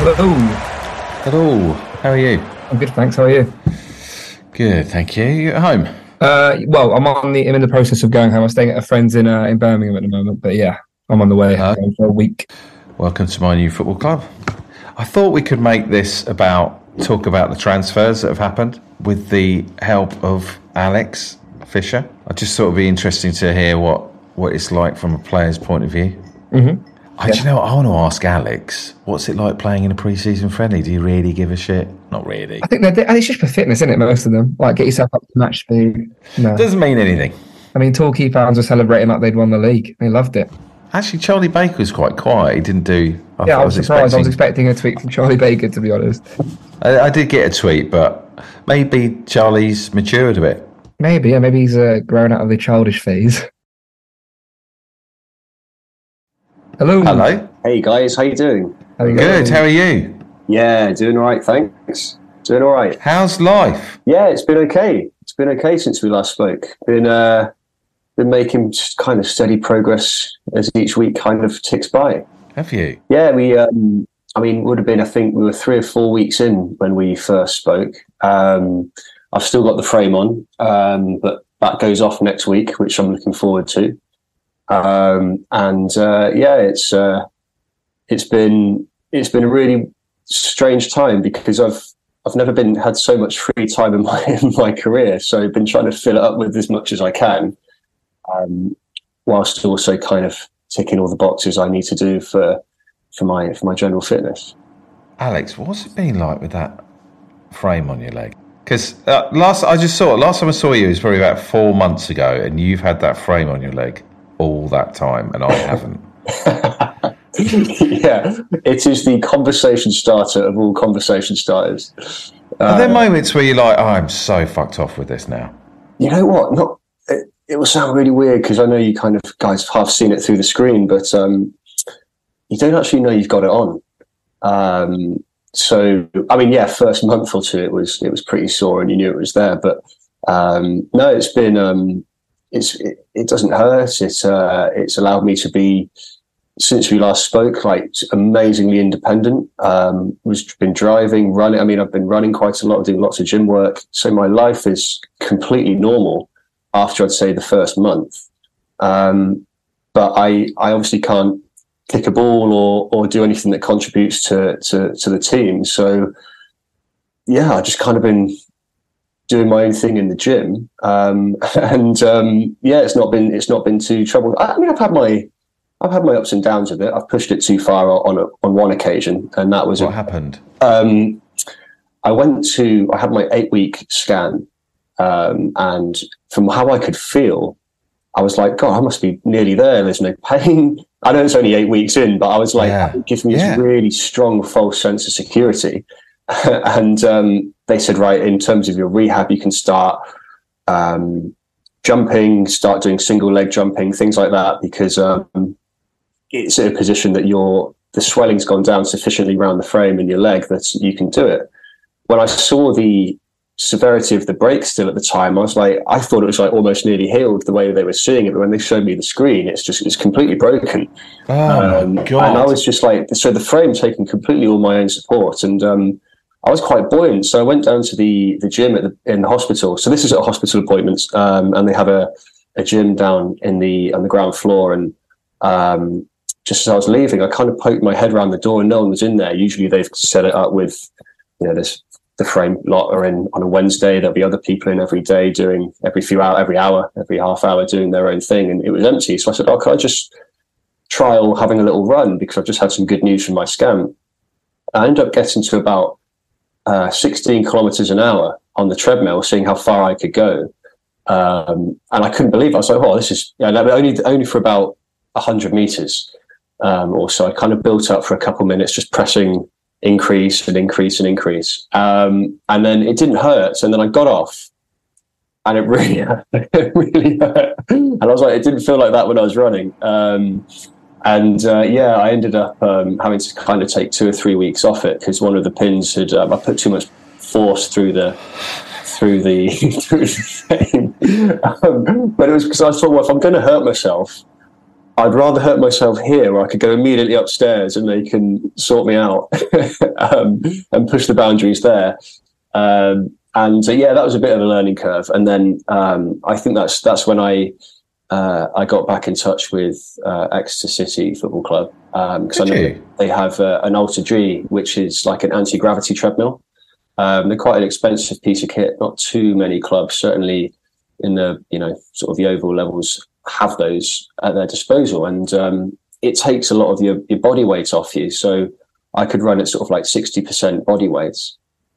Hello. Hello, how are you? I'm good, thanks. How are you? Good, thank you. You at home? Uh, well, I'm on the. I'm in the process of going home. I'm staying at a friend's in uh, in Birmingham at the moment, but yeah, I'm on the way Uh, for a week. Welcome to my new football club. I thought we could make this about talk about the transfers that have happened with the help of Alex Fisher. I just thought it'd be interesting to hear what what it's like from a player's point of view. Mm-hmm. I, do you know, what? I want to ask Alex, what's it like playing in a pre-season friendly? Do you really give a shit? Not really. I think they're, it's just for fitness, isn't it? Most of them, like get yourself up to match speed. No, Doesn't mean anything. I mean, Torquay fans were celebrating like they'd won the league. They loved it. Actually, Charlie Baker was quite quiet. He didn't do. I yeah, I was surprised. I was expecting- expecting a tweet from Charlie Baker, to be honest. I, I did get a tweet, but maybe Charlie's matured a bit. Maybe, yeah, maybe he's uh, grown out of the childish phase. Hello. Hello. Hey guys, how you doing? How you Good. going? How are you? Yeah, doing all right, thanks. Doing all right. How's life? Yeah, it's been okay. It's been okay since we last spoke. Been uh, been making kind of steady progress as each week kind of ticks by. Have you? Yeah, we. Um, I mean, would have been. I think we were three or four weeks in when we first spoke. Um, I've still got the frame on, um, but that goes off next week, which I'm looking forward to. Um, and uh, yeah, it's uh, it's been it's been a really strange time because I've I've never been had so much free time in my in my career, so I've been trying to fill it up with as much as I can, um, whilst also kind of ticking all the boxes I need to do for for my for my general fitness. Alex, what's it been like with that frame on your leg? Because uh, last I just saw. Last time I saw you was probably about four months ago, and you've had that frame on your leg all that time, and I haven't. yeah, it is the conversation starter of all conversation starters. Are there moments where you're like, oh, I'm so fucked off with this now? You know what? Not it, it will sound really weird because I know you kind of guys have seen it through the screen, but um, you don't actually know you've got it on. Um, so I mean, yeah, first month or two it was it was pretty sore and you knew it was there, but um, no, it's been um, it's it, it doesn't hurt. It's uh, it's allowed me to be since we last spoke, like amazingly independent. Um, was been driving, running. I mean, I've been running quite a lot, doing lots of gym work. So my life is completely normal after I'd say the first month. Um, but I, I obviously can't kick a ball or or do anything that contributes to to, to the team. So yeah, I just kind of been doing my own thing in the gym, um, and um, yeah, it's not been it's not been too trouble. I, I mean, I've had my I've had my ups and downs with it. I've pushed it too far on a, on one occasion, and that was What a, happened? um, I went to, I had my eight week scan, um, and from how I could feel, I was like, God, I must be nearly there. There's no pain. I know it's only eight weeks in, but I was like, Yeah. it gives me Yeah. this really strong false sense of security. and um, they said, right, in terms of your rehab, you can start um, jumping, start doing single leg jumping, things like that, because um, it's in a position that your the swelling's gone down sufficiently around the frame in your leg that you can do it. When I saw the severity of the break still at the time. I was like, I thought it was like almost nearly healed the way they were seeing it, but when they showed me the screen, it's just it's completely broken. Oh Um, and! I was just like, so the frame taking completely all my own support, and um, I was quite buoyant. So I went down to the the gym at the, in the hospital. So this is at hospital appointments, um, and they have a, a gym down in the on the ground floor. And um, just as I was leaving, I kind of poked my head around the door, and no one was in there. Usually they've set it up with, you know, this the frame lot are in on a Wednesday. There'll be other people in every day doing every few hour, every hour, every half hour doing their own thing, and it was empty. So I said, "Oh, can I just trial having a little run because I've just had some good news from my scan?" I ended up getting to about uh, 16 kilometers an hour on the treadmill, seeing how far I could go, um, and I couldn't believe. It. I was like, "Oh, this is yeah." Only only for about 100 meters um, or so. I kind of built up for a couple minutes, just pressing increase and increase and increase. Um, and then it didn't hurt. And then I got off and it really, it really hurt. And I was like, it didn't feel like that when I was running. And uh, yeah, I ended up um, having to kind of take two or three weeks off it because one of the pins had, um, I put too much force through the, through the, through the thing. Um, but it was because I thought, well, if I'm going to hurt myself, I'd rather hurt myself here where I could go immediately upstairs and they can sort me out um, and push the boundaries there. Um, and uh, yeah, that was a bit of a learning curve. And then um, I think that's that's when I uh, I got back in touch with uh, Exeter City Football Club because I know you? they have uh, an AlterG, which is like an anti gravity treadmill. Um, they're quite an expensive piece of kit. Not too many clubs, certainly in the you know sort of the overall levels, have those at their disposal, and um, it takes a lot of your, your body weight off you. So I could run at sort of like sixty percent body weight.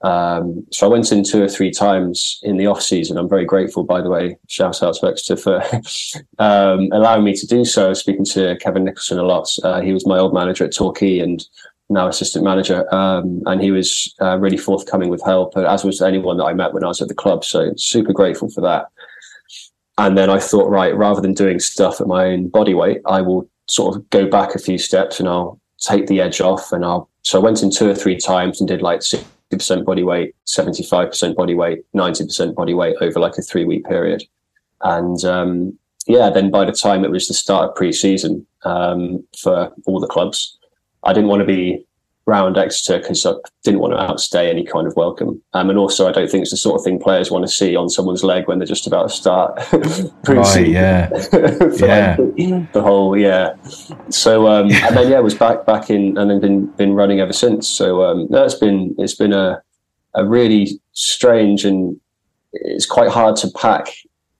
Um, so I went in two or three times in the off season. I'm very grateful, by the way. Shout out to Exeter for um, allowing me to do so. Speaking to Kevin Nicholson a lot. Uh, he was my old manager at Torquay and now assistant manager, um, and he was uh, really forthcoming with help, as was anyone that I met when I was at the club. So super grateful for that. And then I thought, right, rather than doing stuff at my own body weight, I will sort of go back a few steps and I'll take the edge off. And I'll, so I went in two or three times and did like 60% body weight, 75% body weight, 90% body weight over like a three week period. And um, yeah, then by the time it was the start of pre season um, for all the clubs, I didn't want to be round Exeter because I didn't want to outstay any kind of welcome. Um, and also, I don't think it's the sort of thing players want to see on someone's leg when they're just about to start. Right, yeah. Yeah. like, the whole yeah. So um, and then yeah, was back back in and then been been running ever since. So um, no, it's been it's been a a really strange and it's quite hard to pack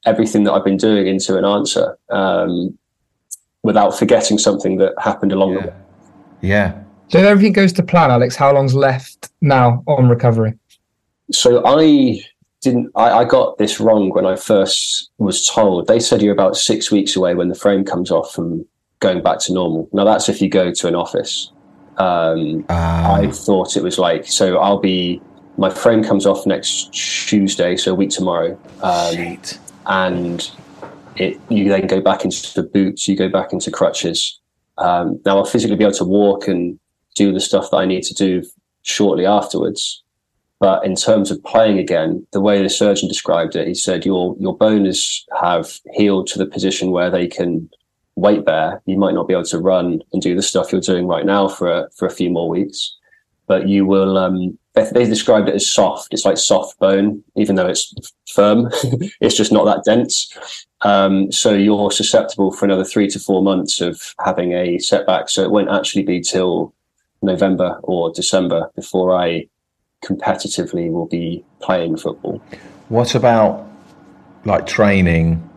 everything that I've been doing into an answer um, without forgetting something that happened along the way. Yeah. So if everything goes to plan, Alex, how long's left now on recovery? So I didn't. I, I got this wrong when I first was told. They said you're about six weeks away when the frame comes off from going back to normal. Now that's if you go to an office. Um, Uh, I thought it was like so. I'll be. My frame comes off next Tuesday, so a week tomorrow. Um, shit. and it you then go back into the boots, you go back into crutches. Um, now I'll physically be able to walk and do the stuff that I need to do shortly afterwards. But in terms of playing again, the way the surgeon described it, he said your your bones have healed to the position where they can weight bear. You might not be able to run and do the stuff you're doing right now for a, for a few more weeks, but you will. Um, they, described it as soft. It's like soft bone, even though it's firm. it's just not that dense. Um, so you're susceptible for another three to four months of having a setback. So it won't actually be till November or December before I competitively will be playing football. What about like training?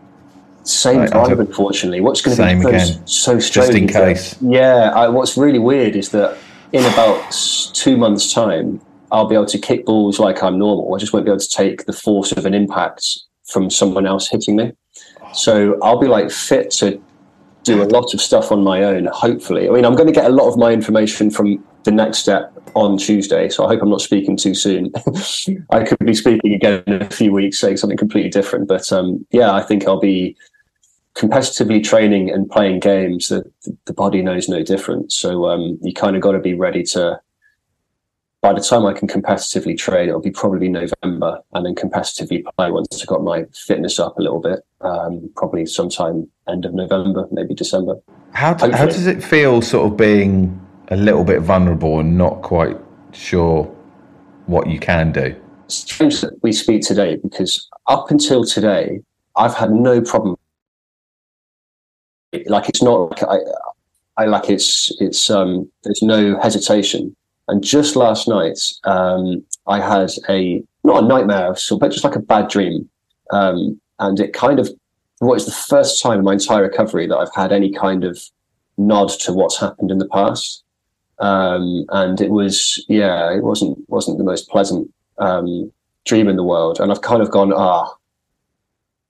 Same vibe, unfortunately. What's going to Same be so, again. so strange? in is that- case. yeah. I, what's really weird is that in about two months' time, I'll be able to kick balls like I'm normal. I just won't be able to take the force of an impact from someone else hitting me. Oh. So I'll be like fit to do a lot of stuff on my own. Hopefully, I mean, I'm going to get a lot of my information from the next step on Tuesday. So I hope I'm not speaking too soon. I could be speaking again in a few weeks, saying something completely different. But um, yeah, I think I'll be competitively training and playing games. The, the body knows no difference. So um, you kind of got to be ready to by the time I can competitively train, it'll be probably November, and then competitively play once I got my fitness up a little bit. Um, probably sometime end of November, maybe December. How do, how does it feel, sort of being a little bit vulnerable and not quite sure what you can do? It's strange that we speak today because up until today, I've had no problem. Like it's not like I, I like it's it's um there's no hesitation. And just last night, um, I had a not a nightmare, but just like a bad dream. Um, and it kind of what is the first time in my entire recovery that I've had any kind of nod to what's happened in the past. Um, and it was yeah, it wasn't wasn't the most pleasant um, dream in the world. And I've kind of gone ah,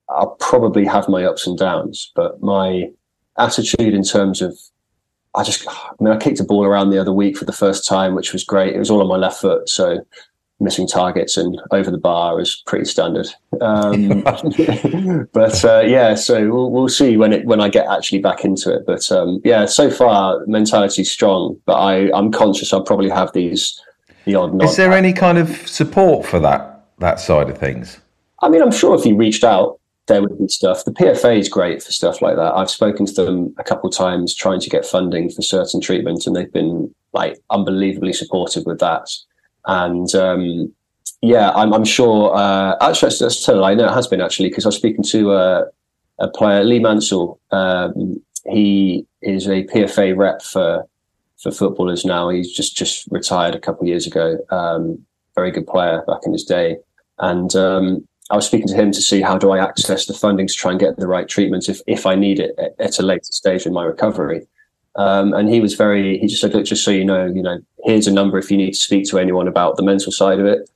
I'll probably have my ups and downs, but my attitude in terms of I just, I mean, I kicked a ball around the other week for the first time, which was great. It was all on my left foot, so missing targets and over the bar is pretty standard. Um, but uh, yeah, so we'll, we'll see when it when I get actually back into it. But um, yeah, so far mentality's strong, but I I'm conscious I'll probably have these the odd. Is there any kind of support for that that side of things? I mean, I'm sure if you reached out, there would be stuff. The PFA is great for stuff like that. I've spoken to them a couple of times trying to get funding for certain treatments, and they've been like unbelievably supportive with that. And um, yeah, I'm, I'm sure. Uh, actually, that's tell I know it has been actually because I was speaking to uh, a player, Lee Mansell. Um, he is a PFA rep for for footballers now. He's just just retired a couple of years ago. Um, very good player back in his day, and um, I was speaking to him to see how do I access the funding to try and get the right treatments if if I need it at, at a later stage in my recovery. Um, and he was very, he just said, look, just so you know, you know, here's a number if you need to speak to anyone about the mental side of it.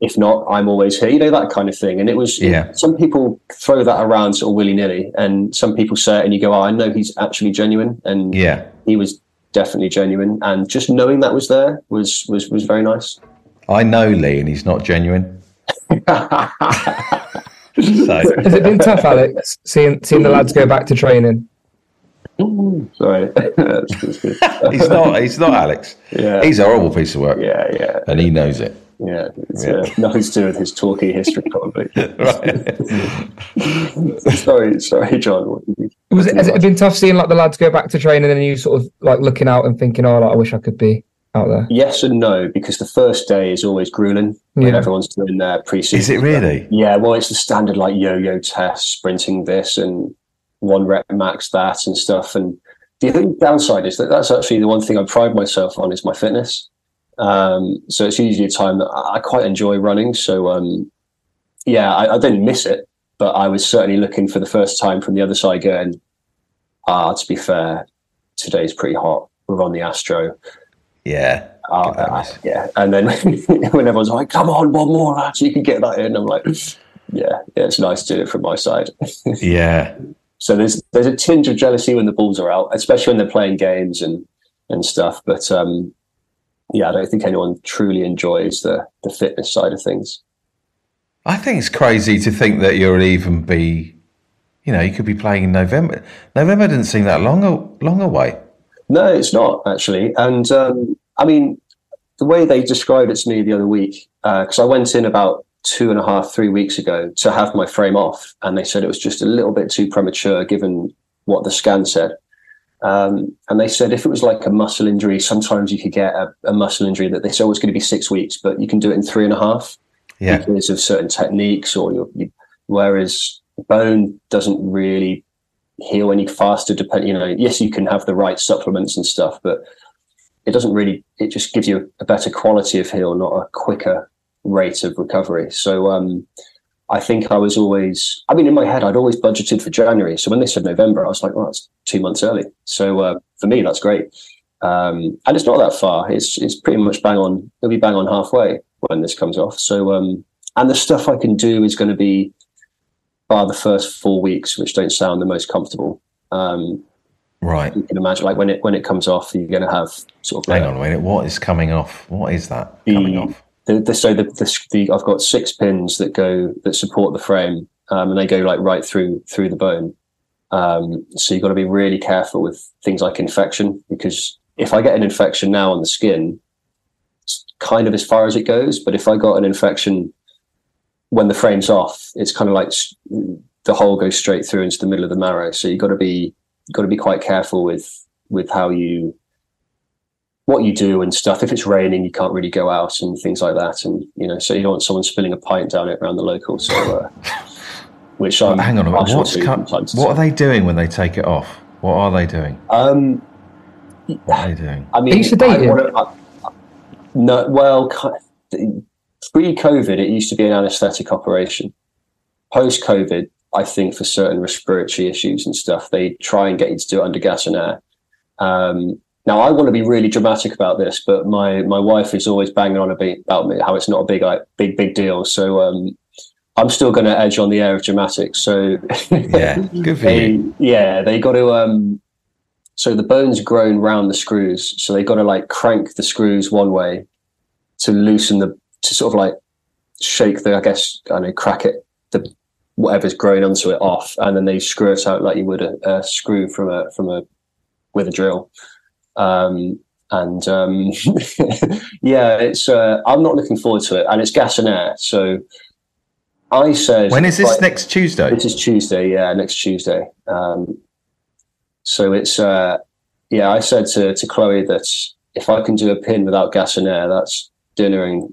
If not, I'm always here, you know, that kind of thing. And it was, yeah. some people throw that around sort of willy nilly, and some people say it and you go, oh, I know he's actually genuine. And yeah, he was definitely genuine. And just knowing that was there was, was, was very nice. I know Lee and he's not genuine. so. Has it been tough, Alex, seeing seeing the lads go back to training? Sorry, he's not. He's not Alex. Yeah, he's a horrible piece of work. Yeah, yeah, and he knows it. Yeah, it's yeah. Uh, nothing to do with his Torquay history, probably. sorry, sorry, Jon. Was it, has it been tough seeing like the lads go back to training and then you sort of like looking out and thinking, "Oh, like, I wish I could be out there? Yes and no, because the first day is always grueling when yeah. everyone's doing their pre-season. Is it really? Yeah, well, it's the standard like yo-yo test, sprinting this and one rep max that and stuff. And the only downside is that that's actually the one thing I pride myself on is my fitness. Um, so it's usually a time that I quite enjoy running. So um, yeah, I, I, didn't miss it, but I was certainly looking for the first time from the other side going, ah, to be fair, today's pretty hot. We're on the Astro. Yeah. Uh, uh, yeah. And then when everyone's like, come on, one more, lads, you can get that in. I'm like, yeah, yeah, it's nice to do it from my side. yeah. So there's there's a tinge of jealousy when the balls are out, especially when they're playing games and and stuff. But um, yeah, I don't think anyone truly enjoys the the fitness side of things. I think it's crazy to think that you'll even be, you know, you could be playing in November. November didn't seem that long long away. No, it's not actually. And um, I mean, the way they described it to me the other week, because uh, I went in about two and a half, three weeks ago to have my frame off, and they said it was just a little bit too premature given what the scan said. Um, and they said if it was like a muscle injury, sometimes you could get a, a muscle injury that they said oh, it's going to be six weeks, but you can do it in three and a half yeah. because of certain techniques, or you, whereas bone doesn't really heal any faster. Depend, you know, yes, you can have the right supplements and stuff, but it doesn't really. It just gives you a better quality of heal, not a quicker rate of recovery. So, um, I think I was always. I mean, in my head, I'd always budgeted for January. So when they said November, I was like, "Well, that's two months early." So uh, for me, that's great. Um, and it's not that far. It's it's pretty much bang on. It'll be bang on halfway when this comes off. So um, and the stuff I can do is going to be bar the first four weeks, which don't sound the most comfortable. Um, right. You can imagine, like when it when it comes off, you're going to have sort of. Hang on a minute. What is coming off? What is that the, coming off? The, the, so the, the, I've got six pins that go that support the frame, um, and they go like right through through the bone. Um, so you've got to be really careful with things like infection because if I get an infection now on the skin, it's kind of as far as it goes. But if I got an infection when the frame's off, it's kind of like the hole goes straight through into the middle of the marrow. So you've got to be got to be quite careful with with how you what you do and stuff. If it's raining, you can't really go out and things like that. And you know, so you don't want someone spilling a pint down it around the local. So, uh, which I'm hang on a minute. What's co- what are they doing when they take it off? What are they doing? Um, what are they doing? I mean, Are you sedated? I, I, no. Well, pre-COVID, it used to be an anaesthetic operation. Post-COVID, I think for certain respiratory issues and stuff, they try and get you to do it under gas and air. Um, now, I want to be really dramatic about this, but my my wife is always banging on about me how it's not a big like big big deal. So um, I'm still going to edge on the air of dramatic. So yeah, good for they, you. Yeah, they got to. Um, so the bones grown round the screws, so they got to like crank the screws one way to loosen the to sort of like shake the I guess I know crack it the whatever's growing onto it off, and then they screw it out like you would a, a screw from a from a with a drill. Um, and um, yeah, it's uh, I'm not looking forward to it, and it's gas and air. So I said, when is this like, next Tuesday? This is Tuesday, yeah, next Tuesday. Um, so it's uh, yeah, I said to to Chloe that if I can do a pin without gas and air, that's dinner and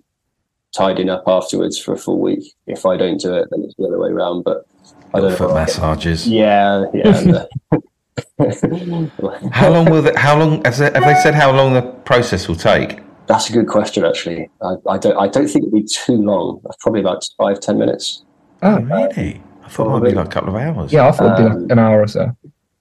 tidying up afterwards for a full week. If I don't do it, then it's the other way around. But I don't foot massages. Yeah, yeah. how long will it? How long have they, have they said? How long the process will take? That's a good question. Actually, I, I don't. I don't think it'll be too long. Probably about five ten minutes. Oh, uh, really? I thought it might be like a couple of hours. Yeah, I thought it'd be like um, an hour or so.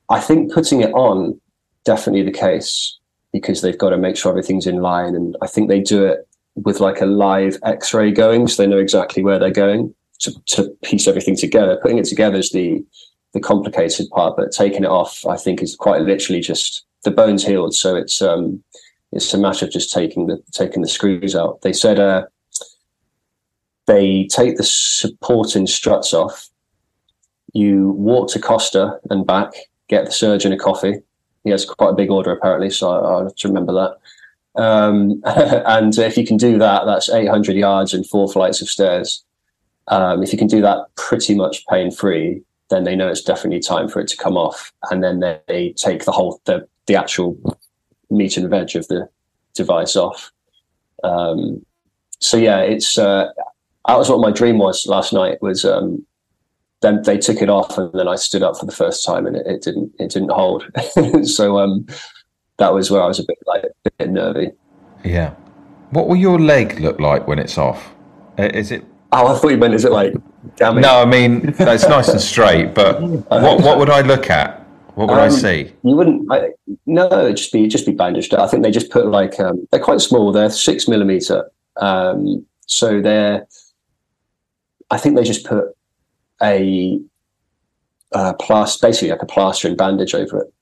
I think putting it on definitely the case because they've got to make sure everything's in line, and I think they do it with like a live X-ray going, so they know exactly where they're going to, to piece everything together. Putting it together is the the complicated part, but taking it off, I think, is quite literally just the bones healed. So it's um, it's a matter of just taking the taking the screws out. They said uh, they take the supporting struts off. You walk to Costa and back, get the surgeon a coffee. He has quite a big order apparently, so I, have to remember that. Um, and if you can do that, that's 800 yards and four flights of stairs. Um, if you can do that pretty much pain free, then they know it's definitely time for it to come off, and then they take the whole the the actual meat and veg of the device off. Um, so yeah, it's uh, that was what my dream was last night. Was um, then they took it off, and then I stood up for the first time, and it, it didn't it didn't hold. so um, that was where I was a bit like a bit nervy. Yeah. What will your leg look like when it's off? Is it Oh, I thought you meant is it like damn it? No, I mean it's nice and straight. But what what would I look at? What would um, I see? You wouldn't. I, no, it'd just be just be bandaged. I think they just put like um, they're quite small. They're six millimeter. Um, so they're. I think they just put a uh, plaster, basically like a plaster and bandage over it.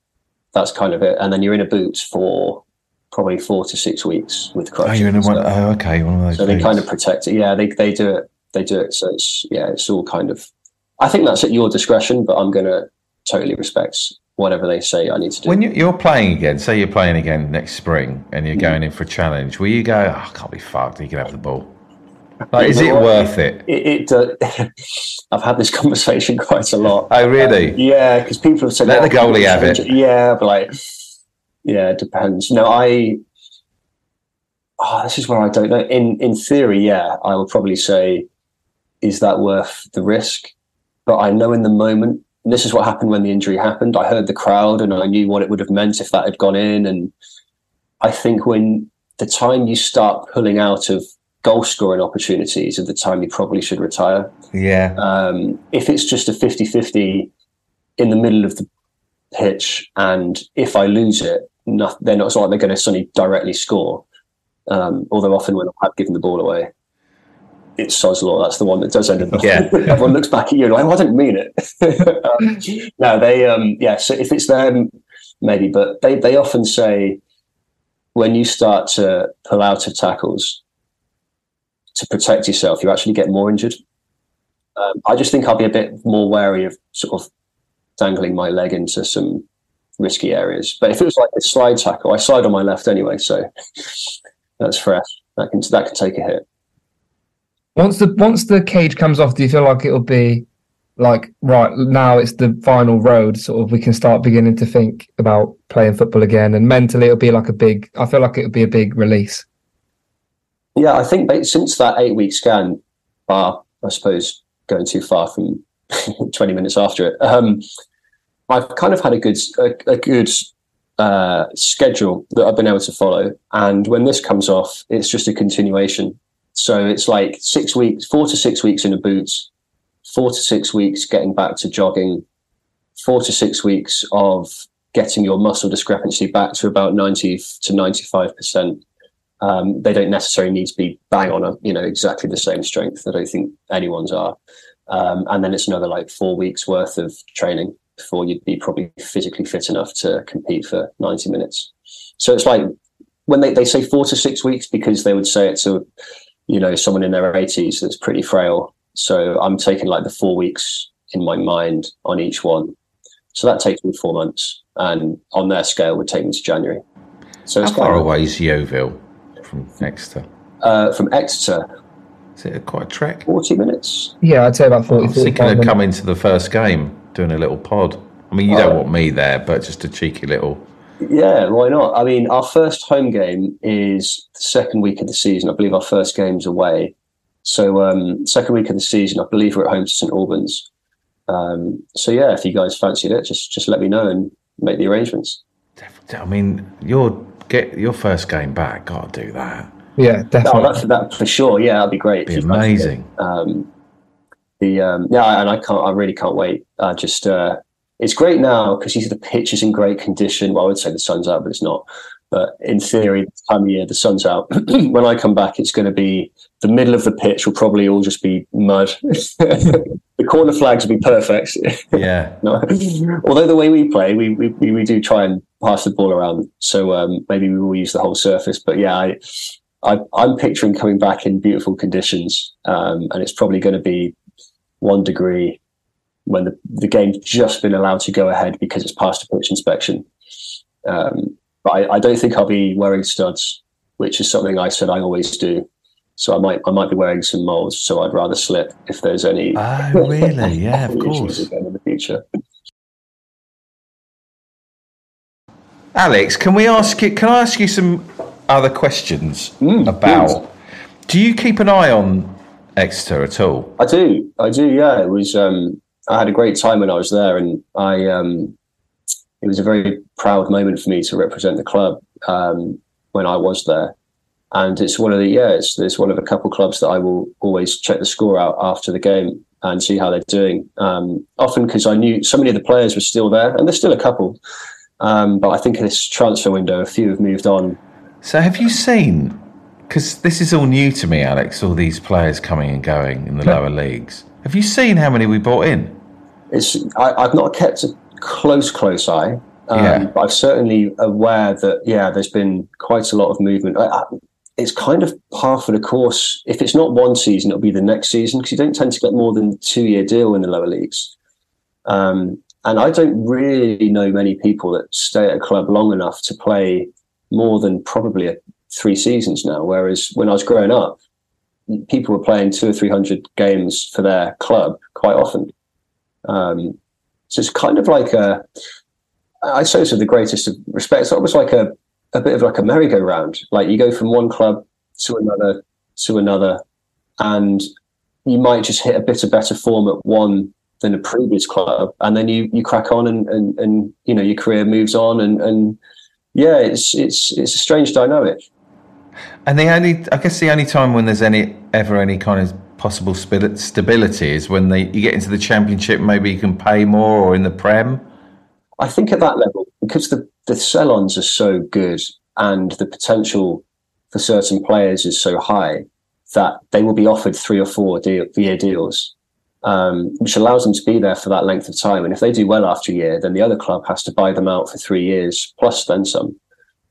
That's kind of it. And then you're in a boot for probably four to six weeks with crutches. Oh, you're in a one. Oh, okay, one of those. So boots. they kind of protect it. Yeah, they they do it they do it. So it's yeah, it's all kind of. I think that's at your discretion, but I'm going to totally respect whatever they say I need to do. When you're playing again, say you're playing again next spring, and you're going in for a challenge, will you go? Oh, I can't be fucked. You can have the ball. Like, is it worth it? It. it uh, I've had this conversation quite a lot. Oh, really? Um, yeah, because people have said, "Let oh, the goalie have it." Yeah, but like, yeah, it depends. No, I. Oh, this is where I don't know. In in theory, yeah, I would probably say is that worth the risk? But I know in the moment, this is what happened when the injury happened. I heard the crowd and I knew what it would have meant if that had gone in. And I think when the time you start pulling out of goal scoring opportunities is the time you probably should retire. Yeah. Um, if it's just a 50 50 in the middle of the pitch and if I lose it, not, they're not, it's not like they're going to suddenly directly score. Um, although often when I've given the ball away it's Sod's Law. That's the one that does end up. Yeah. Everyone looks back at you and like, well, I didn't mean it. um, no, they, um, yeah. So if it's them, maybe, but they, they often say when you start to pull out of tackles to protect yourself, you actually get more injured. Um, I just think I'll be a bit more wary of sort of dangling my leg into some risky areas. But if it was like a slide tackle, I slide on my left anyway, so that's fresh. that can that can take a hit. Once the once the cage comes off, do you feel like it'll be like right now it's the final road? Sort of, we can start beginning to think about playing football again, and mentally it'll be like a big. I feel like it'll be a big release. Yeah, I think since that eight week scan, bar I suppose going too far from twenty minutes after it, um, I've kind of had a good a, a good uh, schedule that I've been able to follow, and when this comes off, it's just a continuation. So it's like six weeks, four to six weeks in a boot, four to six weeks getting back to jogging, four to six weeks of getting your muscle discrepancy back to about 90 to 95%. Um, they don't necessarily need to be bang on a, you know, exactly the same strength. I don't think anyone's are. Um, and then it's another like four weeks worth of training before you'd be probably physically fit enough to compete for 90 minutes. So it's like when they, they say four to six weeks because they would say it to you know, someone in their 80s that's pretty frail. So I'm taking like the four weeks in my mind on each one. So that takes me four months, and on their scale would take me to January. So how far away is Yeovil from Exeter? Uh, from Exeter, is it quite a trek? Forty minutes. Yeah, I'd say about forty. I was thinking of coming to the first game, doing a little pod. I mean, you don't oh. want me there, but just a cheeky little yeah, why not? I mean, our first home game is the second week of the season. I believe our first game's away. So, um, second week of the season, I believe we're at home to St Albans. Um, so, yeah, if you guys fancied it, just just let me know and make the arrangements. I mean, your get your first game back. Got to do that. Yeah, definitely. Oh, that's that for sure. Yeah, that'd be great. Be amazing. Um, the um, yeah, and I can't. I really can't wait. I just uh, it's great now because you see the pitch is in great condition. Well, I would say the sun's out, but it's not. But in theory, this time of year, the sun's out. when I come back, it's going to be the middle of the pitch will probably all just be mud. the corner flags will be perfect. Yeah. no. Although the way we play, we, we, we do try and pass the ball around. So um, maybe we will use the whole surface. But yeah, I, I, am picturing coming back in beautiful conditions. Um, and it's probably going to be one degree when the, the game's just been allowed to go ahead because it's past a pitch inspection. Um, but I, I, don't think I'll be wearing studs, which is something I said I always do. So I might I might be wearing some molds. So I'd rather slip if there's any. Oh, really? Yeah, of course. in the future. Alex, can we ask you? Can I ask you some other questions mm, about? Please. Do you keep an eye on Exeter at all? I do. I do. Yeah, it was. Um, I had a great time when I was there, and I um, it was a very proud moment for me to represent the club um, when I was there. And it's one of the yeah, it's, it's one of a couple clubs that I will always check the score out after the game and see how they're doing. Um, often because I knew so many of the players were still there, and there's still a couple. Um, but I think in this transfer window, a few have moved on. So have you seen? Because this is all new to me, Alex. All these players coming and going in the lower leagues. Have you seen how many we brought in? It's I, have not kept a close close eye. Um, yeah. But I'm certainly aware that yeah, there's been quite a lot of movement. I, I, it's kind of par for the course. If it's not one season, it'll be the next season because you don't tend to get more than two year deal in the lower leagues. Um, and I don't really know many people that stay at a club long enough to play more than probably a, three seasons now. Whereas when I was growing up, people were playing two or three hundred games for their club quite often. Um, so it's kind of like a, I say this with the greatest respect. It's almost like a, a bit of like a merry-go-round. Like you go from one club to another to another, and you might just hit a bit of better form at one than a previous club, and then you you crack on and and, and you know your career moves on, and and yeah, it's it's it's a strange dynamic. And the only, I guess, the only time when there's any ever any kind of possible stability is when they you get into the championship, maybe you can pay more, or in the prem. I think at that level, because the the sell-ons are so good and the potential for certain players is so high that they will be offered three or four deal, year deals, um, which allows them to be there for that length of time. And if they do well after a year, then the other club has to buy them out for three years plus then some.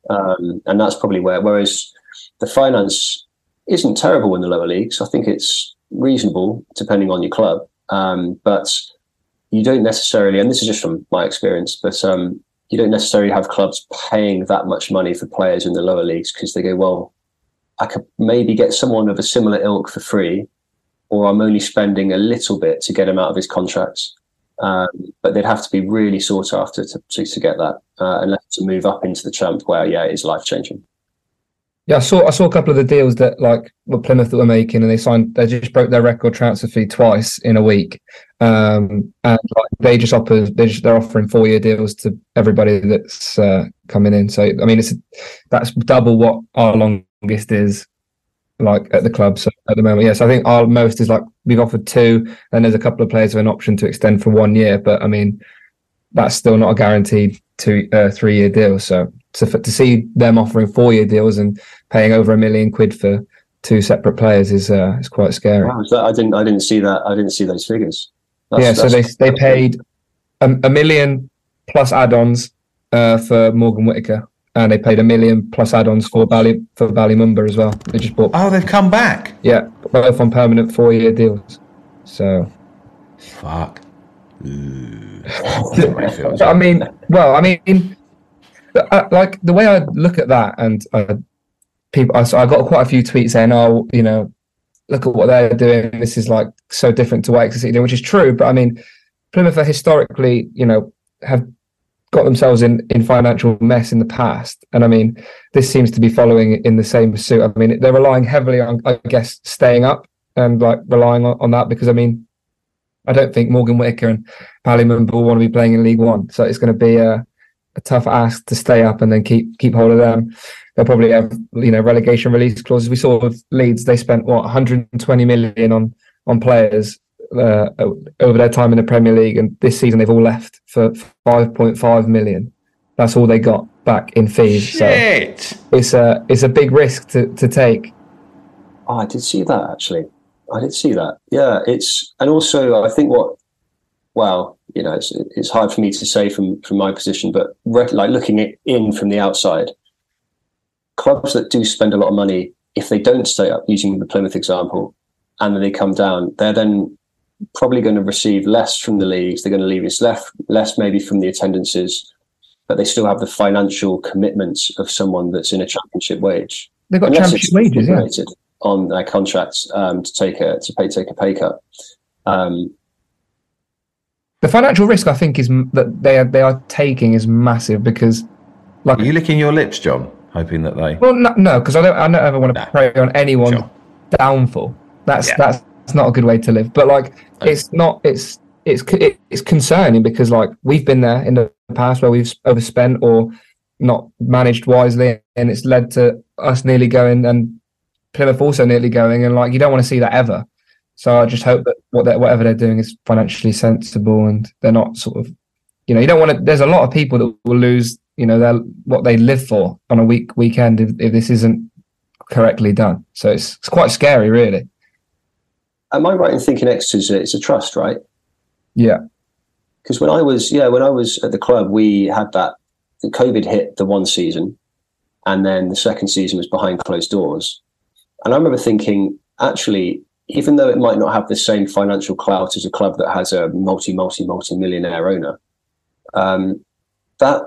Um, and that's probably where. Whereas the finance isn't terrible in the lower leagues. I think it's reasonable depending on your club. Um, but you don't necessarily, and this is just from my experience, but um, you don't necessarily have clubs paying that much money for players in the lower leagues because they go, well, I could maybe get someone of a similar ilk for free, or I'm only spending a little bit to get him out of his contracts. Um, but they'd have to be really sought after to, to, to get that, uh, unless to move up into the champ where, yeah, it is life changing. Yeah, I saw I saw a couple of the deals that like what Plymouth were making, and they signed. They just broke their record transfer fee twice in a week, um, and like, they just offer they just they're offering four year deals to everybody that's uh, coming in. So I mean, it's that's double what our longest is like at the club. So at the moment, yes, I think our most is like we've offered two, and there's a couple of players with an option to extend for one year. But I mean, that's still not a guaranteed two uh, three year deal. So to to see them offering four year deals and paying over a million quid for two separate players is uh, is quite scary. Wow, that, I didn't I didn't see that. I didn't see those figures. That's, yeah, so they they paid a, a million plus add-ons uh, for Morgan Whittaker, and they paid a million plus add-ons for Bali for Bali Mumba as well. They just bought. Oh, they've come back. Yeah, both on permanent four-year deals. So. Fuck. I mean, well, I mean, uh, like the way I look at that, and uh, people, I, so I got quite a few tweets saying, "Oh, you know, look at what they're doing. This is like so different to what Exeter doing," which is true. But I mean, Plymouth are historically, you know, have got themselves in in financial mess in the past, and I mean, this seems to be following in the same suit. I mean, they're relying heavily on, I guess, staying up and like relying on, on that because I mean, I don't think Morgan Whittaker and Bali Mumba will want to be playing in League One, so it's going to be a, a tough ask to stay up and then keep keep hold of them they'll probably have you know relegation release clauses. We saw with Leeds, they spent what 120 million on on players uh, over their time in the Premier League, and this season they've all left for 5.5 million. That's all they got back in fees. Shit. So it's a it's a big risk to, to take. Oh, I did see that actually. I did see that. Yeah, it's and also I think what well, you know, it's it's hard for me to say from from my position, but like looking it in from the outside, clubs that do spend a lot of money, if they don't stay up, using the Plymouth example, and then they come down, they're then probably going to receive less from the leagues. They're going to leave us less, less maybe from the attendances, but they still have the financial commitments of someone that's in a championship wage. They've got Unless championship wages, yeah. On their contracts um, to take a to pay take a pay cut. Um, the financial risk, I think, is that they are they are taking is massive because, like, are you licking your lips, Jon? Hoping that they. Well, no, because I don't. I don't ever want to no. prey on anyone's sure. downfall. That's yeah. that's not a good way to live. But like, okay. it's not. It's it's it's concerning because like we've been there in the past where we've overspent or not managed wisely, and it's led to us nearly going and Plymouth also nearly going, and like you don't want to see that ever. So I just hope that what they're, whatever they're doing is financially sensible and they're not sort of, you know, you don't want to. There's a lot of people that will lose you know they're what they live for on a week weekend if, if this isn't correctly done. So it's it's quite scary, really. Am I right in thinking Exeter's it's a trust, right? Yeah. Because when I was yeah when I was at the club, we had that. The COVID hit the one season, and then the second season was behind closed doors. And I remember thinking, actually, even though it might not have the same financial clout as a club that has a multi, multi, multi millionaire owner, um, that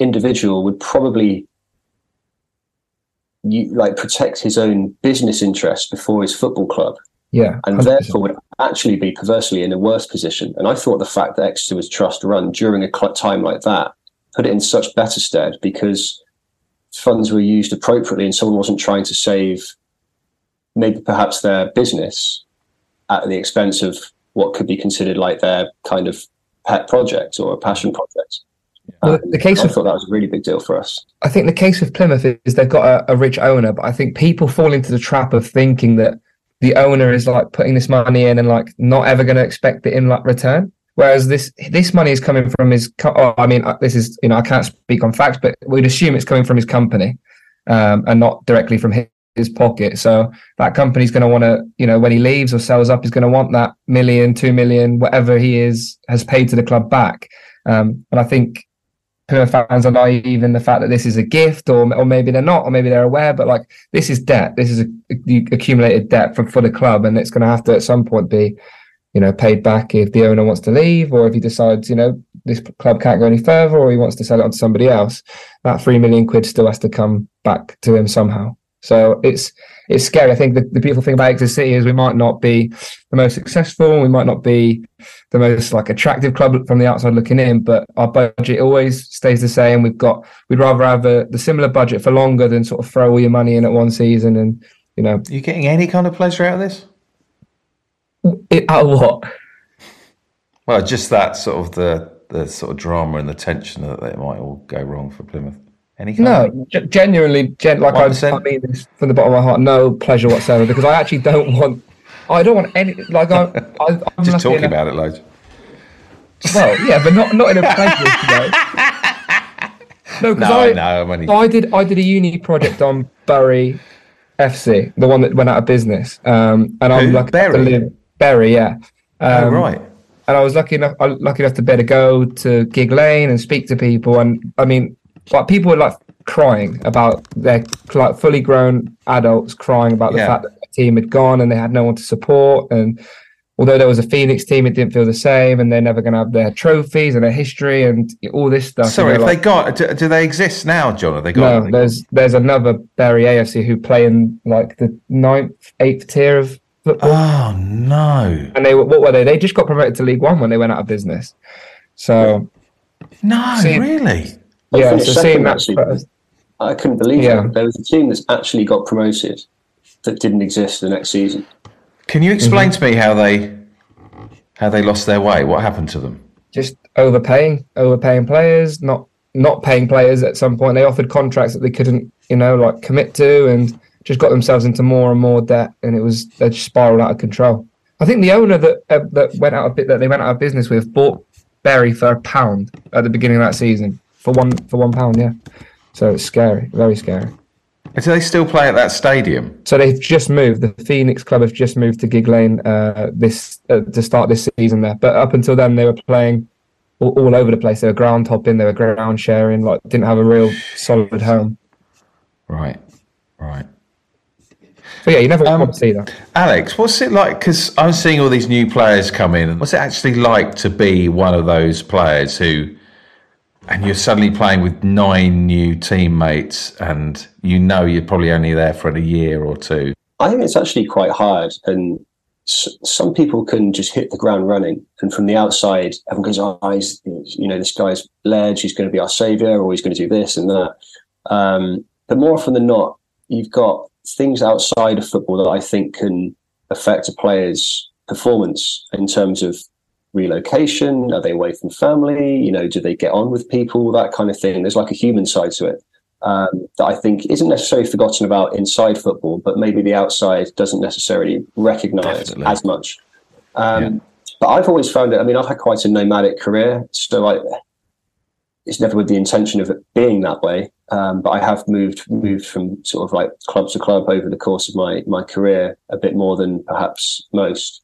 individual would probably you, like protect his own business interests before his football club. Yeah, and 100%. therefore would actually be perversely in a worse position. And I thought the fact that Exeter was trust run during a time like that put it in such better stead because funds were used appropriately and someone wasn't trying to save maybe perhaps their business at the expense of what could be considered like their kind of pet project or a passion project. Well, the case I thought that was a really big deal for us. I think the case with Plymouth is they've got a, a, rich owner, but I think people fall into the trap of thinking that the owner is like putting this money in and like not ever going to expect it in like return. Whereas this this money is coming from his. Oh, I mean, uh, this is you know I can't speak on facts, but we'd assume it's coming from his company, um, and not directly from his, his pocket. So that company's going to want to, you know, when he leaves or sells up, he's going to want that million, two million, whatever he is has paid to the club back. Um, and I think Plymouth fans are naive in the fact that this is a gift, or or maybe they're not, or maybe they're aware. But like this is debt. This is a, a accumulated debt for for the club, and it's going to have to at some point be, you know, paid back if the owner wants to leave, or if he decides, you know, this club can't go any further, or he wants to sell it on to somebody else. That three million quid still has to come back to him somehow. So it's it's scary. I think the, the beautiful thing about Exeter City is we might not be the most successful, we might not be the most like attractive club from the outside looking in, but our budget always stays the same. We've got we'd rather have a, the similar budget for longer than sort of throw all your money in at one season and you know. Are you getting any kind of pleasure out of this? It, out of what? Well, just that sort of the the sort of drama and the tension that it might all go wrong for Plymouth. Any kind No, g- genuinely, gen- like I, 1%? I mean this from the bottom of my heart, no pleasure whatsoever because I actually don't want. I don't want any like I. I I'm just talking enough- about it loads. Well, yeah, but not not in a pleasurous way. No, because No, I I, know. I'm only. I did I did a uni project on Bury FC, the one that went out of business. Um, and I'm Who? lucky enough to Bury? live Bury, yeah. Um, oh, right. and I was lucky enough, I lucky enough to be able to go to Gigg Lane and speak to people, and I mean, like people were like crying about their like fully grown adults crying about the Yeah. fact that the team had gone and they had no one to support, and although there was a Phoenix team, it didn't feel the same, and they're never going to have their trophies and their history and all this stuff. Sorry, if like, they got, do, do they exist now, John? Have they got? no, there's there's another Bury AFC who play in like the ninth, eighth tier of football. Oh no, and they were what were they? They just got promoted to League One when they went out of business. So no, really? They yeah, finished so second, that actually. first- I couldn't believe Yeah. it. There was a team that's actually got promoted that didn't exist the next season. Can you explain Mm-hmm. to me how they how they lost their way? What happened to them? just overpaying, overpaying players, not not paying players at some point. They offered contracts that they couldn't, you know, like commit to, and just got themselves into more and more debt, and it was they just spiraled out of control. I think the owner that uh, that went out of bit that they went out of business with bought Bury for a pound at the beginning of that season for one for one pound. Yeah, so it's scary, very scary. Do they still play at that stadium? So they've just moved. The Phoenix Club have just moved to Gigg Lane uh, this uh, to start this season there. But up until then, they were playing all, all over the place. They were ground hopping. They were ground sharing. Like didn't have a real solid home. Right, right. So yeah, you never Um, want to see that. Alex, what's it like? Because I'm seeing all these new players come in. What's it actually like to be one of those players who, and you're suddenly playing with nine new teammates, and you know you're probably only there for a year or two. I think it's actually quite hard, and some people can just hit the ground running, and from the outside, everyone goes, "Oh, he's, you know, this guy's ledge. He's going to be our savior, or he's going to do this and that." Um, but more often than not, you've got things outside of football that I think can affect a player's performance in terms of relocation. Are they away from family? You know, do they get on with people? That kind of thing. There's like a human side to it um, that I think isn't necessarily forgotten about inside football, but maybe the outside doesn't necessarily recognise as much. Um, Yeah. But I've always found it. I mean, I've had quite a nomadic career, so I, it's never with the intention of it being that way. Um, but I have moved moved from sort of like club to club over the course of my my career a bit more than perhaps most.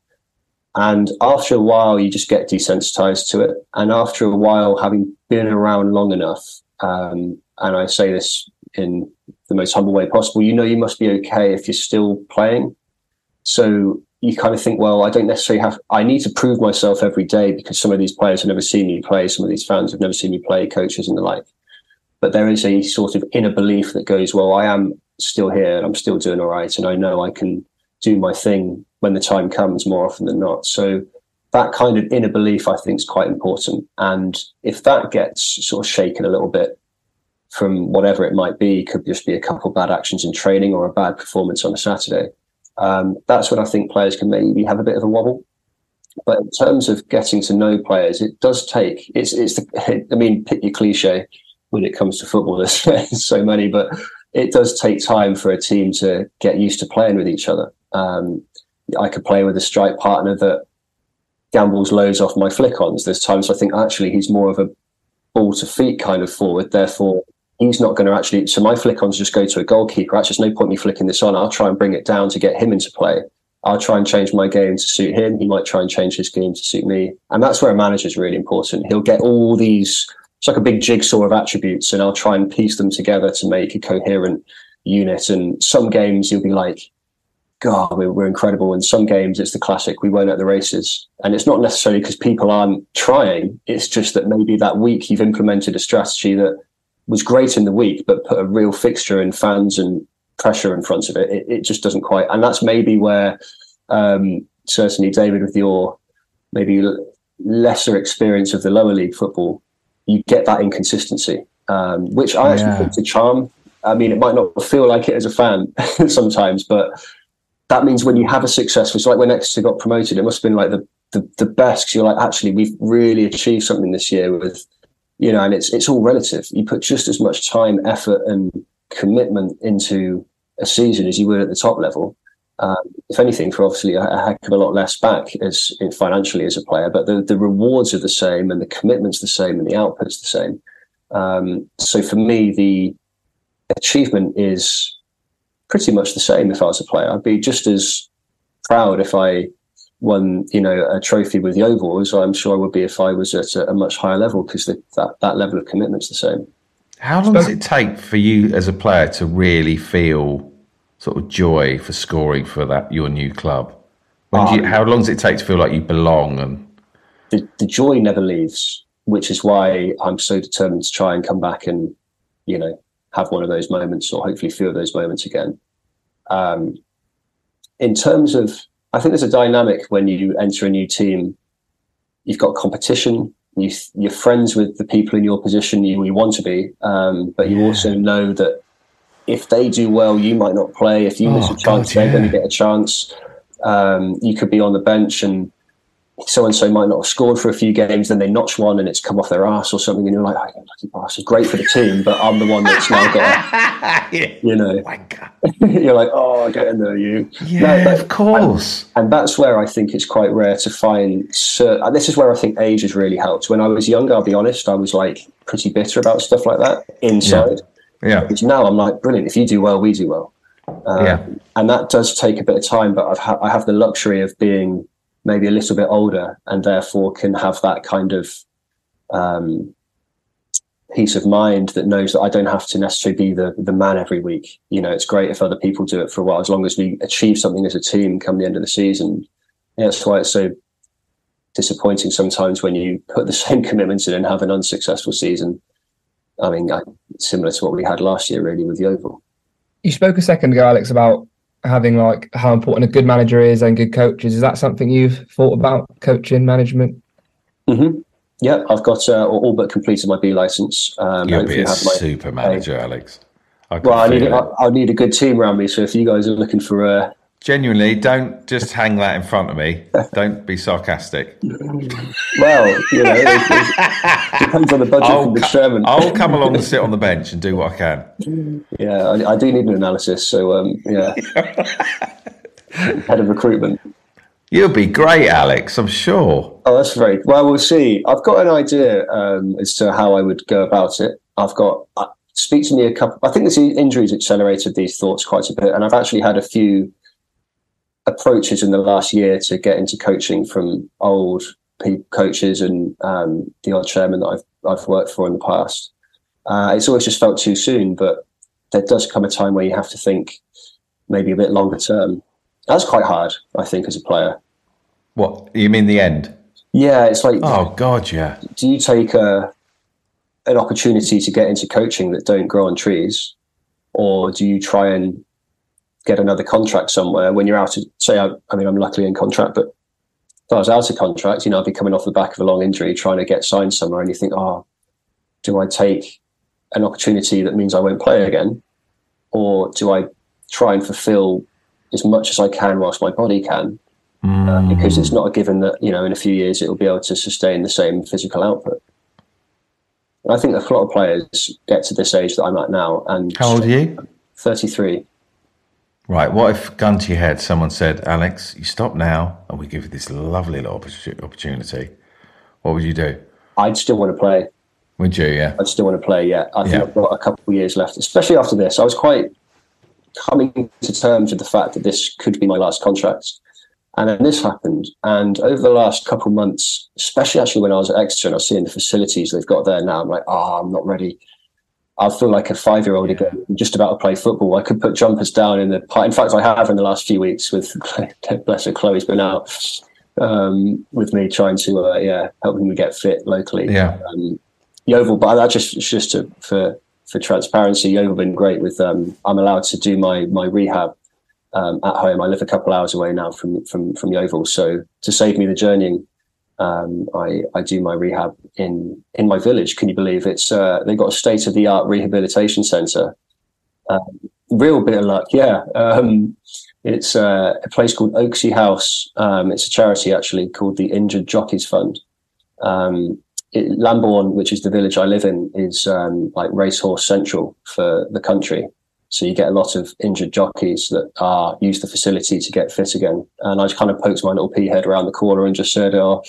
And after a while, you just get desensitized to it. And after a while, having been around long enough, um, and I say this in the most humble way possible, you know you must be okay if you're still playing. So you kind of think, well, I don't necessarily have, I need to prove myself every day because some of these players have never seen me play, some of these fans have never seen me play, coaches and the like. But there is a sort of inner belief that goes, well, I am still here and I'm still doing all right. And I know I can do my thing when the time comes more often than not. So that kind of inner belief, I think, is quite important. And if that gets sort of shaken a little bit from whatever it might be, could just be a couple bad actions in training or a bad performance on a Saturday. Um, that's when I think players can maybe have a bit of a wobble. But in terms of getting to know players, it does take. It's it's the. I mean, pick your cliche when it comes to football. There's so many, but it does take time for a team to get used to playing with each other. Um, I could play with a strike partner that gambles loads off my flick-ons. There's times I think actually he's more of a ball to feet kind of forward. Therefore, he's not going to actually. So my flick-ons just go to a goalkeeper. Actually, there's no point me flicking this on. I'll try and bring it down to get him into play. I'll try and change my game to suit him. He might try and change his game to suit me. And that's where a manager is really important. He'll get all these. It's like a big jigsaw of attributes, and I'll try and piece them together to make a coherent unit. And some games you'll be like, God, we're, we're incredible. In some games, it's the classic, we weren't at the races. And it's not necessarily because people aren't trying. It's just that maybe that week you've implemented a strategy that was great in the week, but put a real fixture in fans and pressure in front of it, it, it just doesn't quite. And that's maybe where um, certainly David, with your maybe lesser experience of the lower league football, you get that inconsistency, um, which I actually Yeah. think to charm. I mean, it might not feel like it as a fan sometimes, but that means when you have a success, it's like when Exeter got promoted, it must have been like the the, the best. Cause you're like, actually, we've really achieved something this year with, you know, and it's it's all relative. You put just as much time, effort, and commitment into a season as you would at the top level. Um, if anything, for obviously a, heck of a lot less back as in financially as a player, but the, the rewards are the same and the commitment's the same and the output's the same. Um, so for me, the achievement is pretty much the same if I was a player. I'd be just as proud if I won, you know, a trophy with Yeovil as I'm sure I would be if I was at a, a much higher level because that, that level of commitment's the same. How long does it take for you as a player to really feel sort of joy for scoring for that your new club? When do you, Um, how long does it take to feel like you belong? And the, the joy never leaves, which is why I'm so determined to try and come back and, you know, have one of those moments or hopefully few of those moments again. Um, in terms of, I think there's a dynamic when you enter a new team. You've got competition. You, you're friends with the people in your position you, you want to be, um, but you also know that if they do well, you might not play. If you miss Oh, a chance, God, they're going to get a chance. Um, you could be on the bench and so and so might not have scored for a few games, then they notch one and it's come off their ass or something, and you're like, oh, lucky bastard, great for the team, but I'm the one that's now got, you know, you're like, oh, get in there, you. Yeah, but- of course. And that's where I think it's quite rare to find. Cer- and this is where I think age has really helped. When I was younger, I'll be honest, I was like pretty bitter about stuff like that inside. Yeah. Which now I'm like, brilliant. If you do well, we do well. Um, Yeah. And that does take a bit of time, but I've ha- I have the luxury of being maybe a little bit older and therefore can have that kind of um, peace of mind that knows that I don't have to necessarily be the, the man every week. You know, it's great if other people do it for a while, as long as we achieve something as a team come the end of the season. That's why it's so disappointing sometimes when you put the same commitments in and have an unsuccessful season. I mean, I, similar to what we had last year, really, with Yeovil. You spoke a second ago, Alex, about having like how important a good manager is and good coaches. Is that something you've thought about coaching management? hmm Yeah, I've got uh, all but completed my B license. Um, You'll be a have my- super manager, Alex. I Well, I need feel I. I'll need a good team around me. So if you guys are looking for uh, Genuinely, don't just hang that in front of me. Don't be sarcastic. well, you know, it, depends on the budget I'll, from the co- I'll come along and sit on the bench and do what I can. Yeah, I, I do need an analysis. So um, yeah, head of recruitment. You'll be great, Alex. I'm sure. Oh, that's very well. We'll see. I've got an idea um, as to how I would go about it. I've got uh, speak to me a couple. I think this injuries accelerated these thoughts quite a bit, and I've actually had a few approaches in the last year to get into coaching from old coaches and um, the odd chairman that I've I've worked for in the past. Uh, it's always just felt too soon, but there does come a time where you have to think maybe a bit longer term. That's quite hard, I think, as a player. What you mean the end? Yeah, it's like Oh God, yeah. do you take a an opportunity to get into coaching that don't grow on trees, or do you try and get another contract somewhere when you're out of say I, I mean I'm luckily in contract, but if I was out of contract, you know, I'd be coming off the back of a long injury trying to get signed somewhere and you think, oh, do I take an opportunity that means I won't play again? Or do I try and fulfill as much as I can whilst my body can? uh, because it's not a given that you know in a few years it will be able to sustain the same physical output. And I think a lot of players get to this age that I'm at now, and How old are you? 33. Right. What if, gun to your head, someone said, "Alex, you stop now, and we give you this lovely little opportunity." What would you do? I'd still want to play. Would you? Yeah. I'd still want to play. Yeah, I think Yeah. I've got a couple of years left, especially after this. I was quite coming to terms with the fact that this could be my last contract. And then this happened. And over the last couple of months, especially actually when I was at Exeter and I was seeing the facilities they've got there now, I'm like, oh, I'm not ready. I feel like a five year old again, just about to play football. I could put jumpers down in the In fact, I have in the last few weeks with, bless her, Chloe's been out um, with me trying to, uh, yeah, helping me get fit locally Yeah. um, Yeovil, but that just just to, for for transparency, Yeovil been great with. Um, I'm allowed to do my my rehab um, at home. I live a couple hours away now from from from Yeovil, so to save me the journeying, um, I I do my rehab in in my village. Can you believe it's? Uh, they've got a state of the art rehabilitation centre. Um, real bit of luck, yeah. Um, it's uh, a place called Oaksey House. Um, it's a charity actually called the Injured Jockeys Fund. Um, it, Lambourn, which is the village I live in, is um, like racehorse central for the country. So you get a lot of injured jockeys that are use the facility to get fit again. And I just kind of poked my little pea head around the corner and just said, "Oh,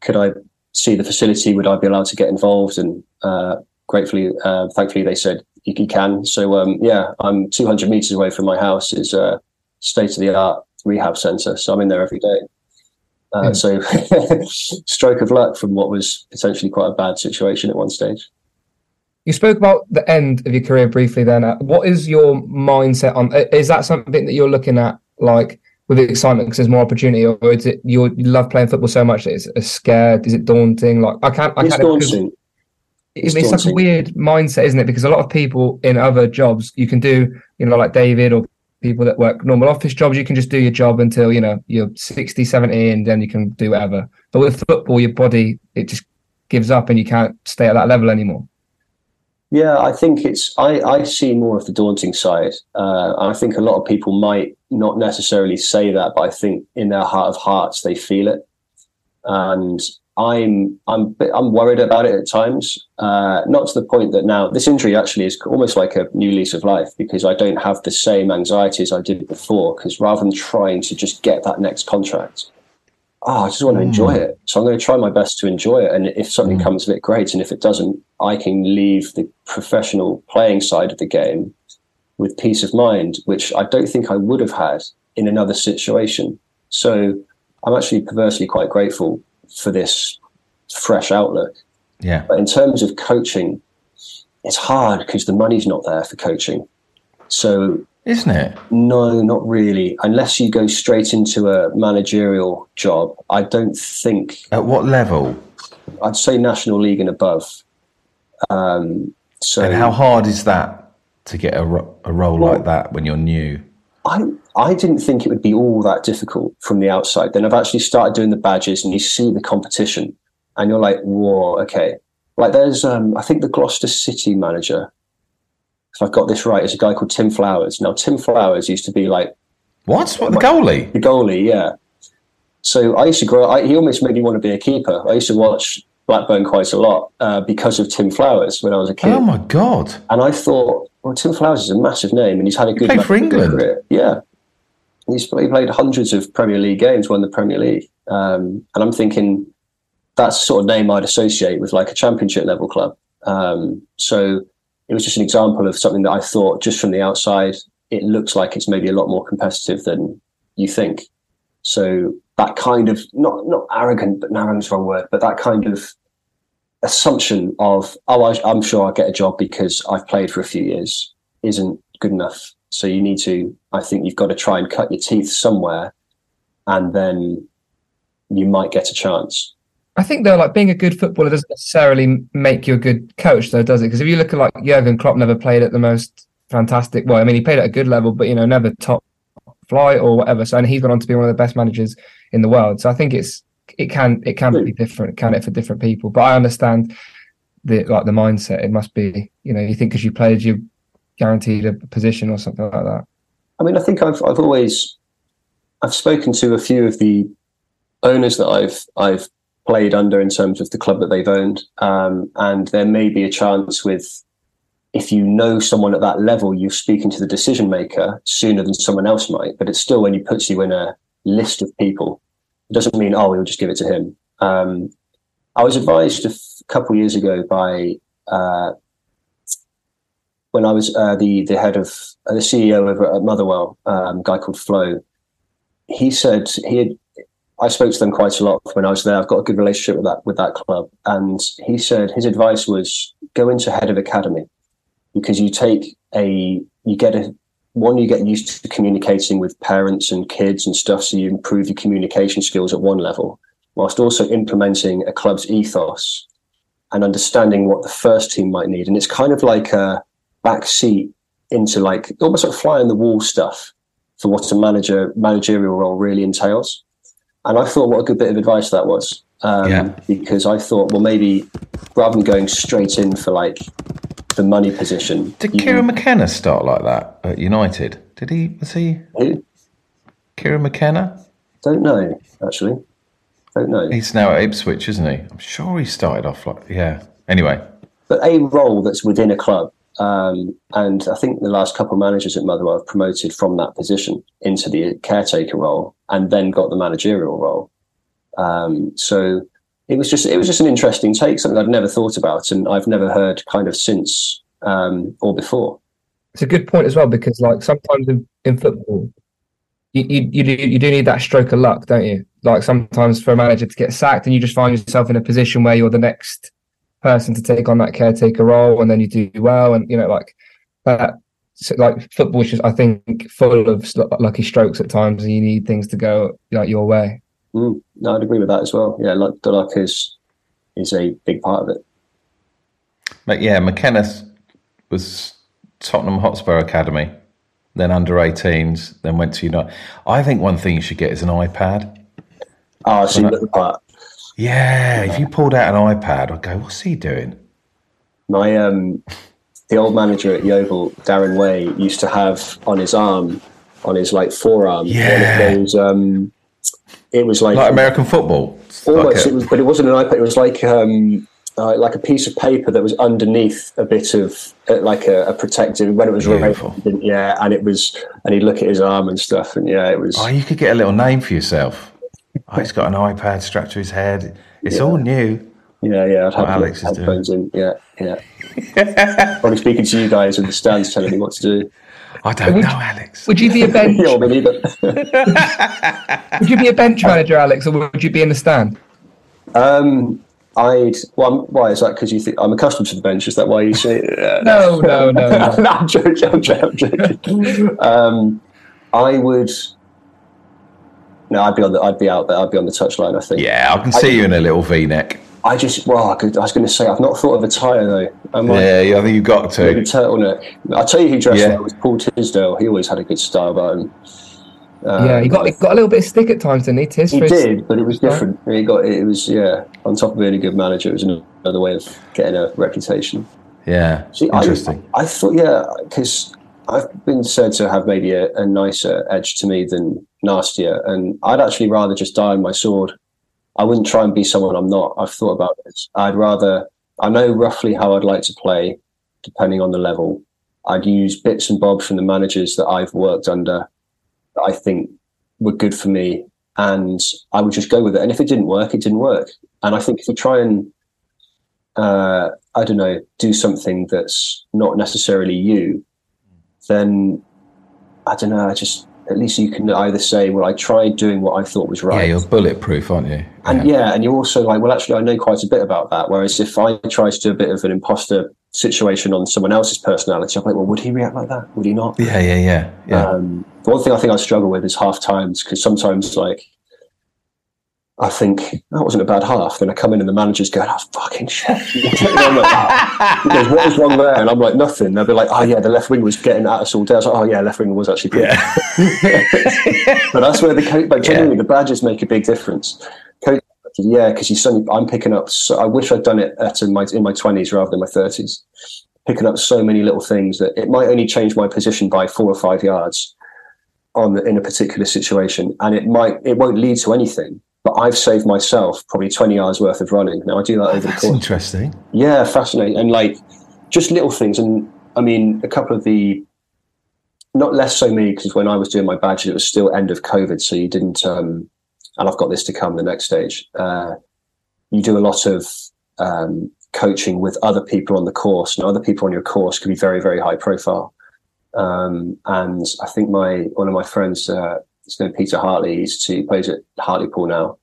could I see the facility? Would I be allowed to get involved?" And uh, gratefully, uh, thankfully, they said you, you can. So um, yeah, I'm 200 meters away from my house. Is a state of the art rehab center, so I'm in there every day. Uh, So, stroke of luck from what was potentially quite a bad situation at one stage. You spoke about the end of your career briefly. Then, what is your mindset on? Is that something that you're looking at, like with excitement because there's more opportunity, or is it you love playing football so much that it's, it's scared? Is it daunting? Like I can't. I it's can't, daunting. It's, it's such a weird mindset, isn't it? Because a lot of people in other jobs, you can do, you know, like David or people that work normal office jobs, you can just do your job until, you know, you're 60, 70 and then you can do whatever. But with football, your body, it just gives up and you can't stay at that level anymore. Yeah, I think it's, I, I see more of the daunting side. Uh, I think a lot of people might not necessarily say that, but I think in their heart of hearts, they feel it. And I'm I'm I'm worried about it at times. Uh, not to the point that now this injury actually is almost like a new lease of life because I don't have the same anxiety as I did before. Because rather than trying to just get that next contract, oh, I just want to mm. enjoy it. So I'm going to try my best to enjoy it. And if something mm. comes of it, great. And if it doesn't, I can leave the professional playing side of the game with peace of mind, which I don't think I would have had in another situation. So I'm actually perversely quite grateful for this fresh outlook. Yeah. But in terms of coaching, it's hard because the money's not there for coaching. So isn't it? No, not really. Unless you go straight into a managerial job, I don't think. At what level? I'd say National League and above. Um, so, and how hard is that to get a, a role well, like that when you're new? I I didn't think it would be all that difficult from the outside. Then I've actually started doing the badges, and you see the competition, and you're like, "Whoa, okay." Like there's, um, I think the Gloucester City manager, if I've got this right, is a guy called Tim Flowers. Now Tim Flowers used to be like, what? What the goalie? The goalie, yeah. So I used to grow. I, he almost made me want to be a keeper. I used to watch Blackburn quite a lot uh, because of Tim Flowers when I was a kid. Oh my god! And I thought, well, Tim Flowers is a massive name, and he's had a good. He for England. Career. Yeah, he's he played hundreds of Premier League games, won the Premier League, um, and I'm thinking that's the sort of name I'd associate with like a Championship level club. Um, so it was just an example of something that I thought, just from the outside, it looks like it's maybe a lot more competitive than you think. So that kind of not not arrogant, but arrogant's the wrong word, but that kind of assumption of oh I, am sure I'll get a job because I've played for a few years isn't good enough. So you need to I think you've got to try and cut your teeth somewhere, and then you might get a chance. I think though, like being a good footballer doesn't necessarily make you a good coach, though, does it? Because if you look at like Jurgen Klopp, never played at the most fantastic. Well, I mean, he played at a good level, but you know, never top flight or whatever. So, and he's gone on to be one of the best managers in the world. So, I think it's it can it can be different, can it, for different people? But I understand the like the mindset. It must be, you know, you think because you played, you're guaranteed a position or something like that. I mean, I think I've I've always I've spoken to a few of the owners that I've I've played under in terms of the club that they've owned, um, and there may be a chance with if you know someone at that level, you're speaking to the decision maker sooner than someone else might. But it still only puts you in a list of people it doesn't mean, oh, we'll just give it to him. Um, I was advised a f- couple years ago by uh, when I was uh, the the head of uh, the CEO of Motherwell, um, guy called Flo. He said he had. I spoke to them quite a lot when I was there. I've got a good relationship with that with that club, and he said his advice was go into head of academy because you take a you get a one, you get used to communicating with parents and kids and stuff, so you improve your communication skills at one level, whilst also implementing a club's ethos and understanding what the first team might need. And it's kind of like a back seat into like almost like fly on the wall stuff for what a manager managerial role really entails. And I thought what a good bit of advice that was. Um, Yeah. Because I thought, well, maybe rather than going straight in for like the money position, Did you- Kieran McKenna start like that at United? Did he? Was he who? Kieran McKenna? Don't know, actually. Don't know. He's now at Ipswich, isn't he? I'm sure he started off like yeah. Anyway, but a role that's within a club. Um, and I think the last couple of managers at Motherwell have promoted from that position into the caretaker role, and then got the managerial role. Um, so it was just it was just an interesting take, something I'd never thought about, and I've never heard kind of since um, or before. It's a good point as well because like sometimes in, in football, you, you you do you do need that stroke of luck, don't you? Like sometimes for a manager to get sacked, and you just find yourself in a position where you're the next person to take on that caretaker role, and then you do well, and you know like that. So like football is just, I think, full of lucky strokes at times, and you need things to go like your way. Mm, no, I'd agree with that as well. Yeah, like the luck is is a big part of it. but yeah, McKenna was Tottenham Hotspur Academy, then under 18s, then went to United. I think one thing you should get is an iPad. Ah, so you got the part. Yeah, if you pulled out an iPad, I'd go, what's he doing? My um, the old manager at Yeovil, Darren Way, used to have on his arm, on his like forearm, Yeah. one of those. Um, it was like, Like American football. Almost, like it was, but it wasn't an iPad. It was like um, uh, like a piece of paper that was underneath a bit of uh, like a, a protective when it was Beautiful. raining, Yeah, and it was, and he'd look at his arm and stuff, and yeah, it was. oh, you could get a little name for yourself. Oh, he's got an iPad strapped to his head. It's all new. Yeah, yeah, I'd have What Alex is the headphones in. Yeah, yeah. Probably speaking to you guys in the stands, telling me what to do. I don't Would know, Alex. Would you be a bench? Yeah, me neither. would you be a bench manager, Alex, or would you be in the stand? Um, I'd. Well, I'm- why is that? Because you think I'm accustomed to the bench? Is that why you say? Uh, No, no, no, no. no, I'm joking. I'm joking. I'm joking. um, I would. No, I'd be on the. I'd be out there. I'd be on the touchline. I think. Yeah, I can see you in a little V-neck. I just. Well, I, could, I was going to say I've not thought of a tie though. I might. Yeah, yeah, I think you've got Maybe to. turtleneck. I'll tell you who dressed Yeah. well was Paul Tisdale. He always had a good style about him. Um, yeah, he got he got a little bit of stick at times, didn't he? Tis He his- did, but it was different. He got it was yeah. On top of being a good manager, it was another way of getting a reputation. Yeah, See, I- interesting. I, thought yeah, because I've been said to have maybe a, a nicer edge to me than nastier, and I'd actually rather just die on my sword. I wouldn't try and be someone I'm not. I've thought about this. I'd rather. I know roughly how I'd like to play, depending on the level. I'd use bits and bobs from the managers that I've worked under that I think were good for me, and I would just go with it. And if it didn't work, it didn't work. And I think if you try and uh, I don't know, do something that's not necessarily you, then I don't know. I just at least you can either say, "Well, I tried doing what I thought was right. Yeah, you're bulletproof, aren't you? and yeah, and you're also like, "Well, actually, I know quite a bit about that." Whereas if I try to do a bit of an imposter situation on someone else's personality, I'm like, "Well, would he react like that? Would he not?" yeah, yeah, yeah. yeah. Um, the one thing I think I struggle with is half times because sometimes like I think that wasn't a bad half. Then I come in and the manager's going, "Oh fucking shit!" And I'm like. He goes, "What was wrong there?" And I'm like, "Nothing." They'll be like, "Oh yeah, the left wing was getting at us all day." I was like, "Oh yeah, left wing was actually pretty." but that's where the coach, like genuinely, the badges make a big difference. Coach, yeah, because you suddenly, I'm picking up. So, I wish I'd done it at in my in my twenties rather than my thirties. Picking up so many little things that it might only change my position by four or five yards on the, in a particular situation, and it might it won't lead to anything. But I've saved myself probably twenty hours worth of running. Now I do that over the That's course. interesting. Yeah, fascinating. And like just little things. And I mean, a couple of the, not less so me, because when I was doing my badge, it was still end of COVID. So you didn't, um, and I've got this to come the next stage. Uh, you do a lot of um, coaching with other people on the course, and other people on your course can be very, very high profile. Um, and I think my one of my friends, uh, his name Peter Hartley, he's to, he plays at Hartlepool now.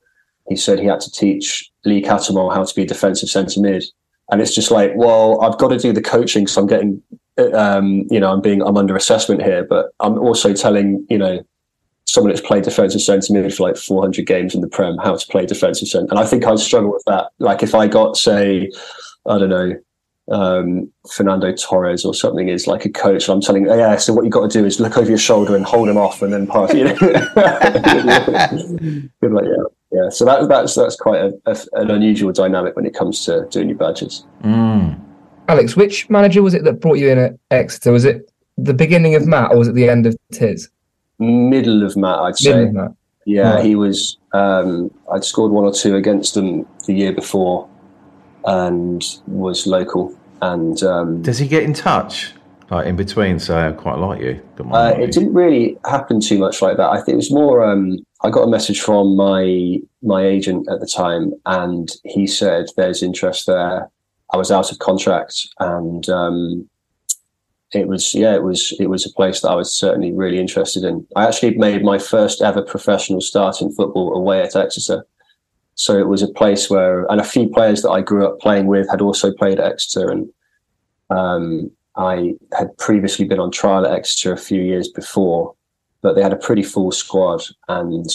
He said he had to teach Lee Cattermole how to be a defensive centre mid, and it's just like, well, I've got to do the coaching, so I'm getting, um, you know, I'm being, I'm under assessment here, but I'm also telling, you know, someone that's played defensive centre mid for like 400 games in the Prem how to play defensive centre, and I think I'd struggle with that. Like if I got, say, I don't know, um, Fernando Torres or something is like a coach. And I'm telling, oh, yeah, so what you've got to do is look over your shoulder and hold him off and then pass. You know, Good like, yeah, yeah. So that, that's that's quite a, a, an unusual dynamic when it comes to doing your badges. Mm. Alex, which manager was it that brought you in at Exeter? Was it the beginning of Matt or was it the end of Tiz? Middle of Matt, I'd say. Middle of Matt. Yeah, Right. he was. Um, I'd scored one or two against them the year before, and was local. And um, Does he get in touch like in between? Say, I quite like you. Uh, it didn't really happen too much like that. I think it was more. Um, I got a message from my my agent at the time, and he said there's interest there. I was out of contract, and um, it was yeah, it was it was a place that I was certainly really interested in. I actually made my first ever professional start in football away at Exeter. So it was a place where, and a few players that I grew up playing with had also played at Exeter, and um, I had previously been on trial at Exeter a few years before, but they had a pretty full squad, and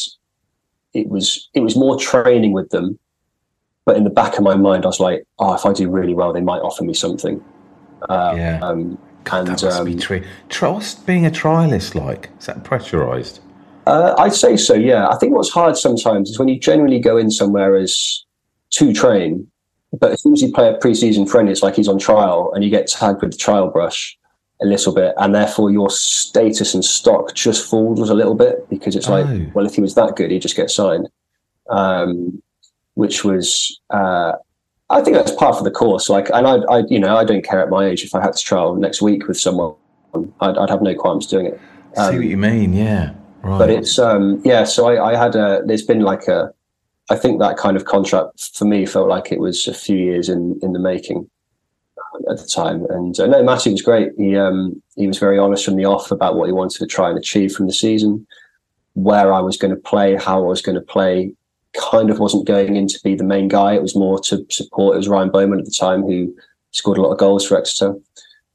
it was it was more training with them. But in the back of my mind, I was like, "Oh, if I do really well, they might offer me something." Uh, Yeah. Um, God, and that must be um, true. Trust being a trialist like is that pressurized? Uh, I'd say so. Yeah, I think what's hard sometimes is when you generally go in somewhere as to train, but as soon as you play a pre-season friend, it's like he's on trial, and you get tagged with the trial brush a little bit, and therefore your status and stock just falls a little bit because it's like, Oh. well, if he was that good, he'd just get signed, um, which was. Uh, I think that's part of the course. Like, and I, I, you know, I don't care at my age if I had to trial next week with someone, I'd, I'd have no qualms doing it. See Um, what you mean? Yeah, but it's um yeah so I, I had a there's been like a i think that kind of contract for me felt like it was a few years in in the making at the time. And uh, no matty was great. He um he was very honest from the off about what he wanted to try and achieve from the season where i was going to play how i was going to play. Kind of wasn't going in to be the main guy. It was more to support it was ryan bowman at the time who scored a lot of goals for exeter.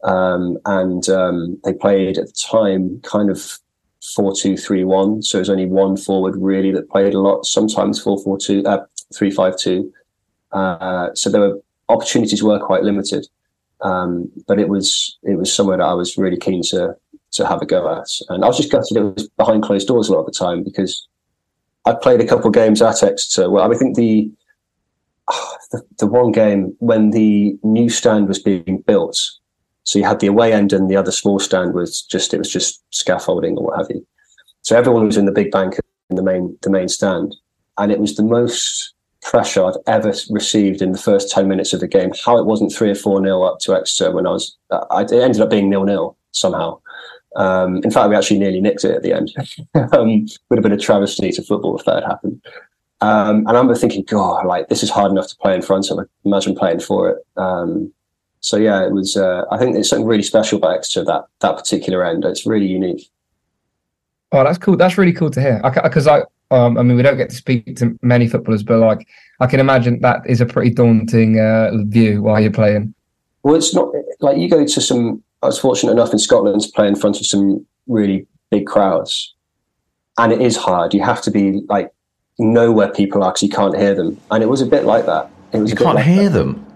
Um, and um, they played at the time kind of four two three one. So it was only one forward really that played a lot. Sometimes four four two, uh, three five two. Uh, so there were opportunities were quite limited, um, but it was it was somewhere that I was really keen to to have a go at. And I was just gutted it was behind closed doors a lot of the time because I played a couple of games at Exeter. Well, I think the the, the one game when the new stand was being built. So you had the away end and the other small stand was just it was just scaffolding or what have you. So everyone was in the big bank in the main the main stand, and it was the most pressure I've ever received in the first ten minutes of the game. How it wasn't three or four nil up to Exeter when I was, I, it ended up being nil nil somehow. Um, in fact, we actually nearly nicked it at the end. um, would have been a travesty to football if that had happened. Um, and I remember thinking, God, like this is hard enough to play in front of. Imagine playing for it. Um, so yeah, it was. Uh, I think there's something really special about Exeter that that particular end. It's really unique. Oh, that's cool. That's really cool to hear. Because I, um, I mean, we don't get to speak to many footballers, but like, I can imagine that is a pretty daunting uh, view while you're playing. Well, it's not like you go to some. I was fortunate enough in Scotland to play in front of some really big crowds, and it is hard. You have to be like know where people are because you can't hear them, and it was a bit like that. It was you a can't like hear that. them.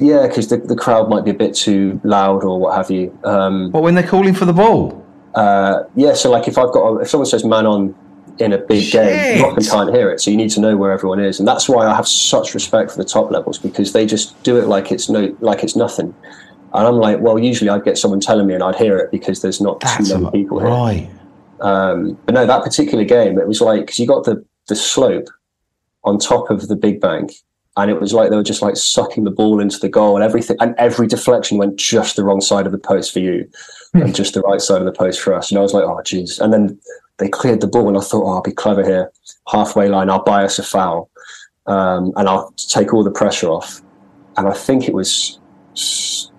Yeah, because the, the crowd might be a bit too loud or what have you. Um, But when they're calling for the ball, uh, yeah, so like if I've got a, if someone says "man on" in a big game, you Shit. can't hear it. So you need to know where everyone is, and that's why I have such respect for the top levels because they just do it like it's no like it's nothing. And I'm like, well, usually I'd get someone telling me and I'd hear it because there's not that's too many people here. right. Um, but no, that particular game, it was like because you got the the slope on top of the big bank, and it was like they were just like sucking the ball into the goal and everything, and every deflection went just the wrong side of the post for you, and just the right side of the post for us. And I was like, oh jeez. And then they cleared the ball, and I thought, oh, I'll be clever here, halfway line, I'll buy us a foul, um, and I'll take all the pressure off. And I think it was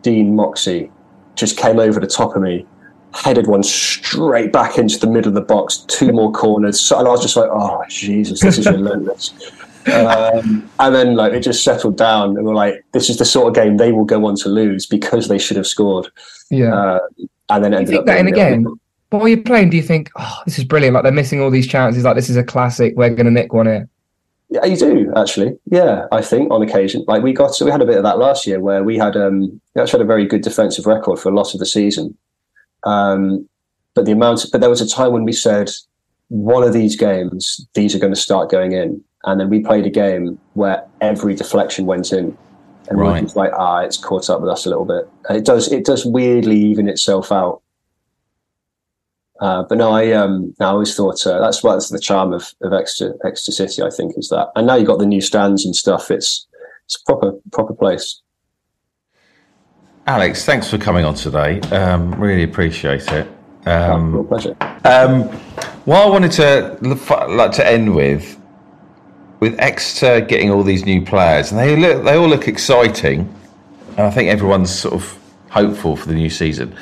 Dean Moxey just came over the top of me headed one straight back into the middle of the box, two more corners. So, and I was just like, oh, Jesus, this is relentless. Um, and then like it just settled down, and we're like, this is the sort of game they will go on to lose because they should have scored. Yeah. Uh, and then ended up that in being a game? But while you're playing, do you think, oh, this is brilliant? Like they're missing all these chances. Like this is a classic. We're going to nick one here. Yeah, you do actually. Yeah, I think on occasion, like we got, so we had a bit of that last year where we had, um, we actually had a very good defensive record for a lot of the season. Um, but the amount, but there was a time when we said one of these games, these are going to start going in, and then we played a game where every deflection went in, and Right. like, ah, it's caught up with us a little bit. And it does, it does weirdly even itself out. Uh, but no, I um, I always thought uh, that's what's the charm of, of Exeter, Exeter City. I think is that, and now you've got the new stands and stuff. It's it's a proper proper place. Alex, thanks for coming on today. Um, really appreciate it. Um, pleasure. Um, what I wanted to like to end with, with Exeter getting all these new players, and they look, they all look exciting, and I think everyone's sort of hopeful for the new season.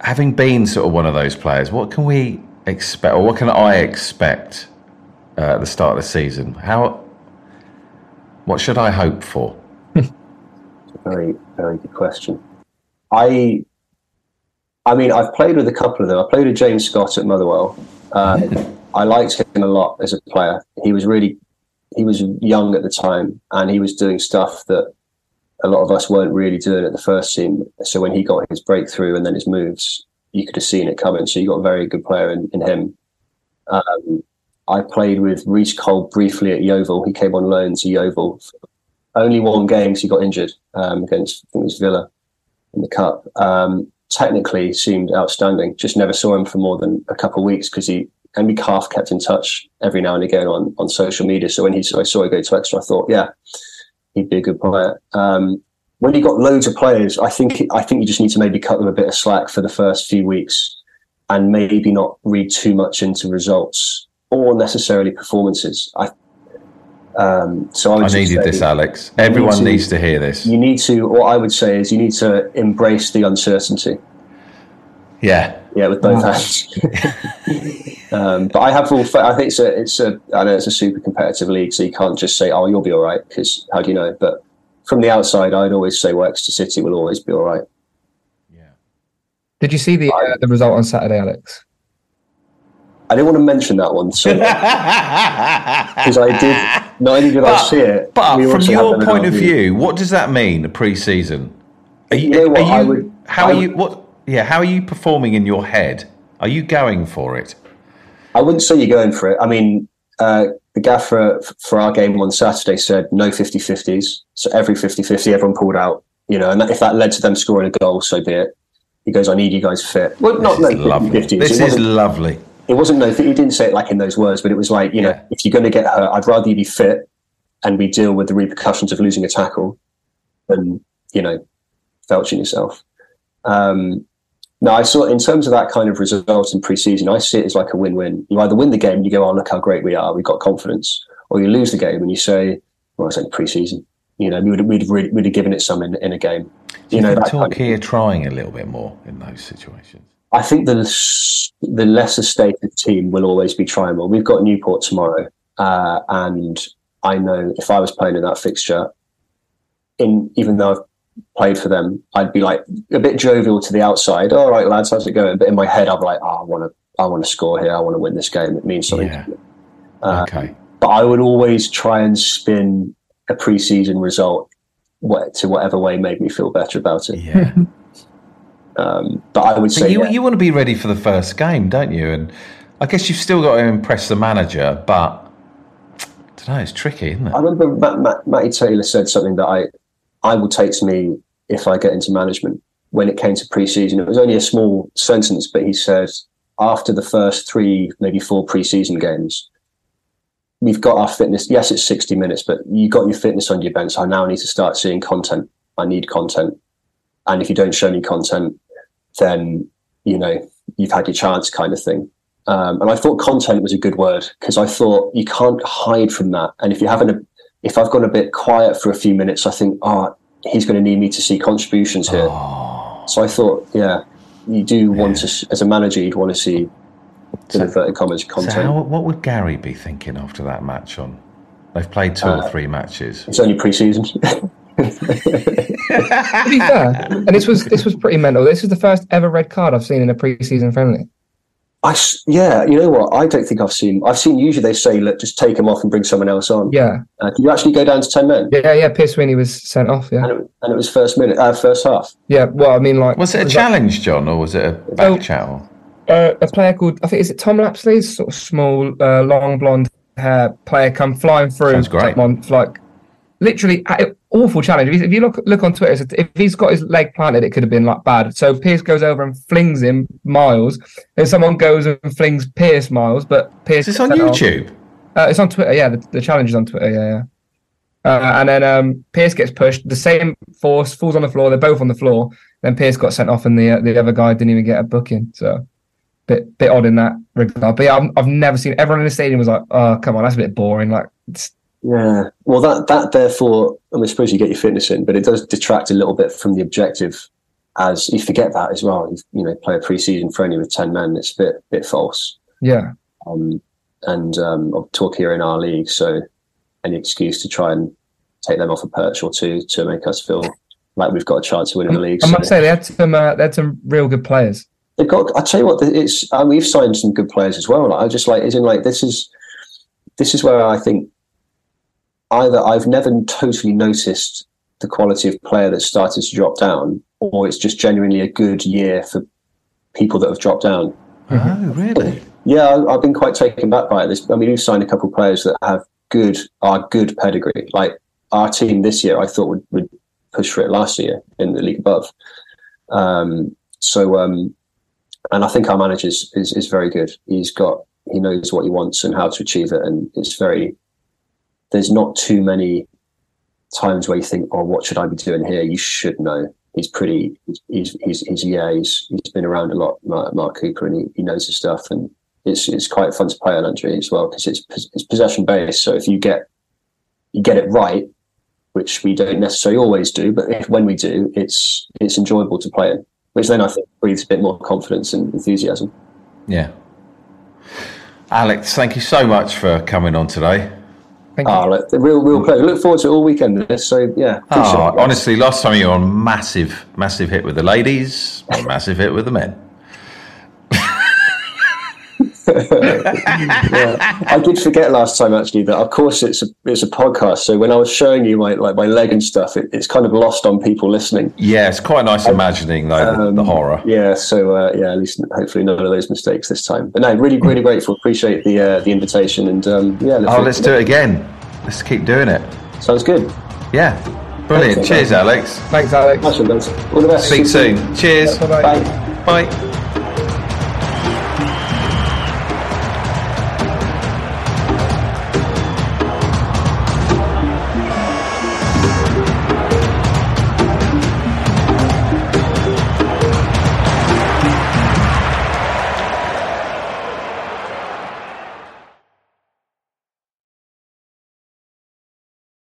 Having been sort of one of those players, what can we expect, or what can I expect uh, at the start of the season? How, what should I hope for? Very very good question. I I mean, I've played with a couple of them. I played with James Scott at Motherwell. Um, I liked him a lot as a player. He was really he was young at the time, and he was doing stuff that a lot of us weren't really doing at the first team. So when he got his breakthrough and then his moves, you could have seen it coming. So you got a very good player in, in him. Um, I played with Reece Cole briefly at Yeovil. He came on loan to Yeovil. Only one game 'cause he got injured um, against I think it was Villa in the cup. Um, technically seemed outstanding. Just never saw him for more than a couple of weeks because he and we half kept in touch every now and again on, on social media. So when he so I saw him go to Exeter, I thought, yeah, he'd be a good player. Um, when you got loads of players, I think I think you just need to maybe cut them a bit of slack for the first few weeks, and maybe not read too much into results or necessarily performances. I um, so I, I needed say this, Alex. Everyone to- needs to hear this. You need to. What I would say is you need to embrace the uncertainty. Yeah, Yeah, with both hands. um, but I have all. I think it's a. It's a. I know it's a super competitive league, so you can't just say, "Oh, you'll be all right," because how do you know? But from the outside, I'd always say, "Well, Exeter City will always be all right." Yeah. Did you see the uh, the result on Saturday, Alex? I didn't want to mention that one, so because I did. Not only did I see it, But we from also your had point of interview. view, what does that mean? Pre-season? Are you? You know what, are you would- how I are you? What? Yeah. How are you performing in your head? Are you going for it? I wouldn't say you're going for it. I mean, uh, the gaffer for our game on Saturday said no 50 50s. So every 50 50, everyone pulled out, you know, and that, if that led to them scoring a goal, so be it. He goes, I need you guys fit. Well, not This no is lovely. 50 50s. This it, is lovely. it wasn't no, he didn't say it like in those words, but it was like, you know, Yeah. if you're going to get hurt, I'd rather you be fit and we deal with the repercussions of losing a tackle than, you know, felching yourself. Um, no, I saw in terms of that kind of result in pre-season, I see it as like a win-win. You either win the game and you go, "Oh, look how great we are, we've got confidence," or you lose the game and you say, "Well, it's only pre-season." You know, we would we'd, we'd, we'd have given it some in, in a game. Do you, You know, think that kind of- are trying a little bit more in those situations? I think the the lesser stated team will always be trying more. We've got Newport tomorrow, uh, and I know if I was playing in that fixture, in even though I've played for them, I'd be like a bit jovial to the outside. All right, lads, how's it going? But in my head, I'd be like, oh, I want to, I want to score here. I want to win this game. It means something. Yeah. to me. Uh, okay. But I would always try and spin a preseason result to whatever way made me feel better about it. Yeah. Um, but I would But say you, yeah. you want to be ready for the first game, don't you? And I guess you've still got to impress the manager, but I don't know, it's tricky, isn't it? I remember Matt, Matt, Matty Taylor said something that I, I will take to me if I get into management. When it came to pre-season, it was only a small sentence, but he said after the first three, maybe four pre-season games, we've got our fitness. Yes, it's sixty minutes, but you got your fitness on your bench. I now need to start seeing content. I need content, and if you don't show me content, then you know you've had your chance, kind of thing. Um, and I thought content was a good word because I thought you can't hide from that. And if you haven't, if I've gone a bit quiet for a few minutes, I think, oh, he's going to need me to see contributions here. So I thought, yeah, you do want to, as a manager, you'd want to see in inverted commas So content. how, what would Gary be thinking after that match on? They've played two Uh, or three matches. it's only pre-season. To be fair, and this was this was pretty mental. This is the first ever red card I've seen in a pre-season friendly. I s- yeah, you know what? I don't think I've seen. I've seen usually they say, look, just take him off and bring someone else on. Yeah, Uh, did you actually go down to ten men? yeah, yeah. Pierce Sweeney was sent off. Yeah, And it, and it was first minute, uh, first half. yeah. Well, I mean, like, Was it a that- challenge, John, or was it a back Oh. chat? Uh, a player called I think is it Tom Lapslie, sort of small, uh, long blonde hair player, come flying through. Sounds great. take on, like literally awful challenge. If you- if you look look on Twitter, if he's got his leg planted, it could have been like bad. So Pierce goes over and flings him miles, and someone goes and flings Pierce miles, but Pierce. Is this on gets sent off. YouTube? Uh, it's on Twitter. Yeah, the, the challenge is on Twitter. Yeah, yeah. Uh, and then um, Pierce gets pushed. The same force falls on the floor. They're both on the floor. Then Pierce got sent off, and the uh, the other guy didn't even get a booking. So, bit bit odd in that regard. But yeah, I've, I've never seen everyone in the stadium was like, "Oh, come on, that's a bit boring." Like, it's, Yeah. Well, that that therefore, I mean, I suppose you get your fitness in, but it does detract a little bit from the objective. As you forget that as well, you, you know, play a pre-season friendly with ten men. It's a bit bit false. yeah, Um, and um, I'll talk here in our league, so any excuse to try and take them off a perch or two to make us feel like we've got a chance to win the league. I So must say they had some uh, they had some real good players. they've got. I tell you what, it's. Uh, we've signed some good players as well. Like, I just like, isn't like this is, this is where I think either I've never totally noticed the quality of player that started to drop down, or it's just genuinely a good year for people that have dropped down. Oh, really? Yeah, I- I've been quite taken back by it. This, I mean, we've signed a couple of players that have good, are good pedigree. Like our team this year, I thought would, would push for it last year in the league above. Um, so, um, and I think our manager is, is, is very good. He's got, he knows what he wants and how to achieve it. And it's very, there's not too many times where you think, oh, what should I be doing here? You should know. He's pretty, he's, he's, he's, yeah, he's, he's been around a lot, Mark, Cooper, and he, he knows his stuff. And it's, it's quite fun to play on Andre as well, because it's, it's possession based. So if you get, you get it right, which we don't necessarily always do, but if, when we do, it's, it's enjoyable to play in, which then I think breathes a bit more confidence and enthusiasm. Yeah. Alex, thank you so much for coming on today. Thank you. Ah, the real, real pleasure. Look forward to it all weekend. So yeah. appreciate Oh, honestly, last time you were on massive, massive hit with the ladies, massive hit with the men. Yeah. I did forget last time actually that of course it's a it's a podcast. So when I was showing you my like my leg and stuff, it, it's kind of lost on people listening. Yeah, it's quite nice imagining though the, the Um, horror. Yeah. So uh, yeah, at least hopefully none of those mistakes this time. But no, really really grateful. Appreciate the uh, the invitation and um, yeah. look Oh, let's do it again. Let's keep doing it. Sounds good. Yeah, brilliant. Thanks, Cheers, Alex. Thanks, Alex. Nice. All the best. Speak soon. Cheers. Bye-bye. Bye. Bye.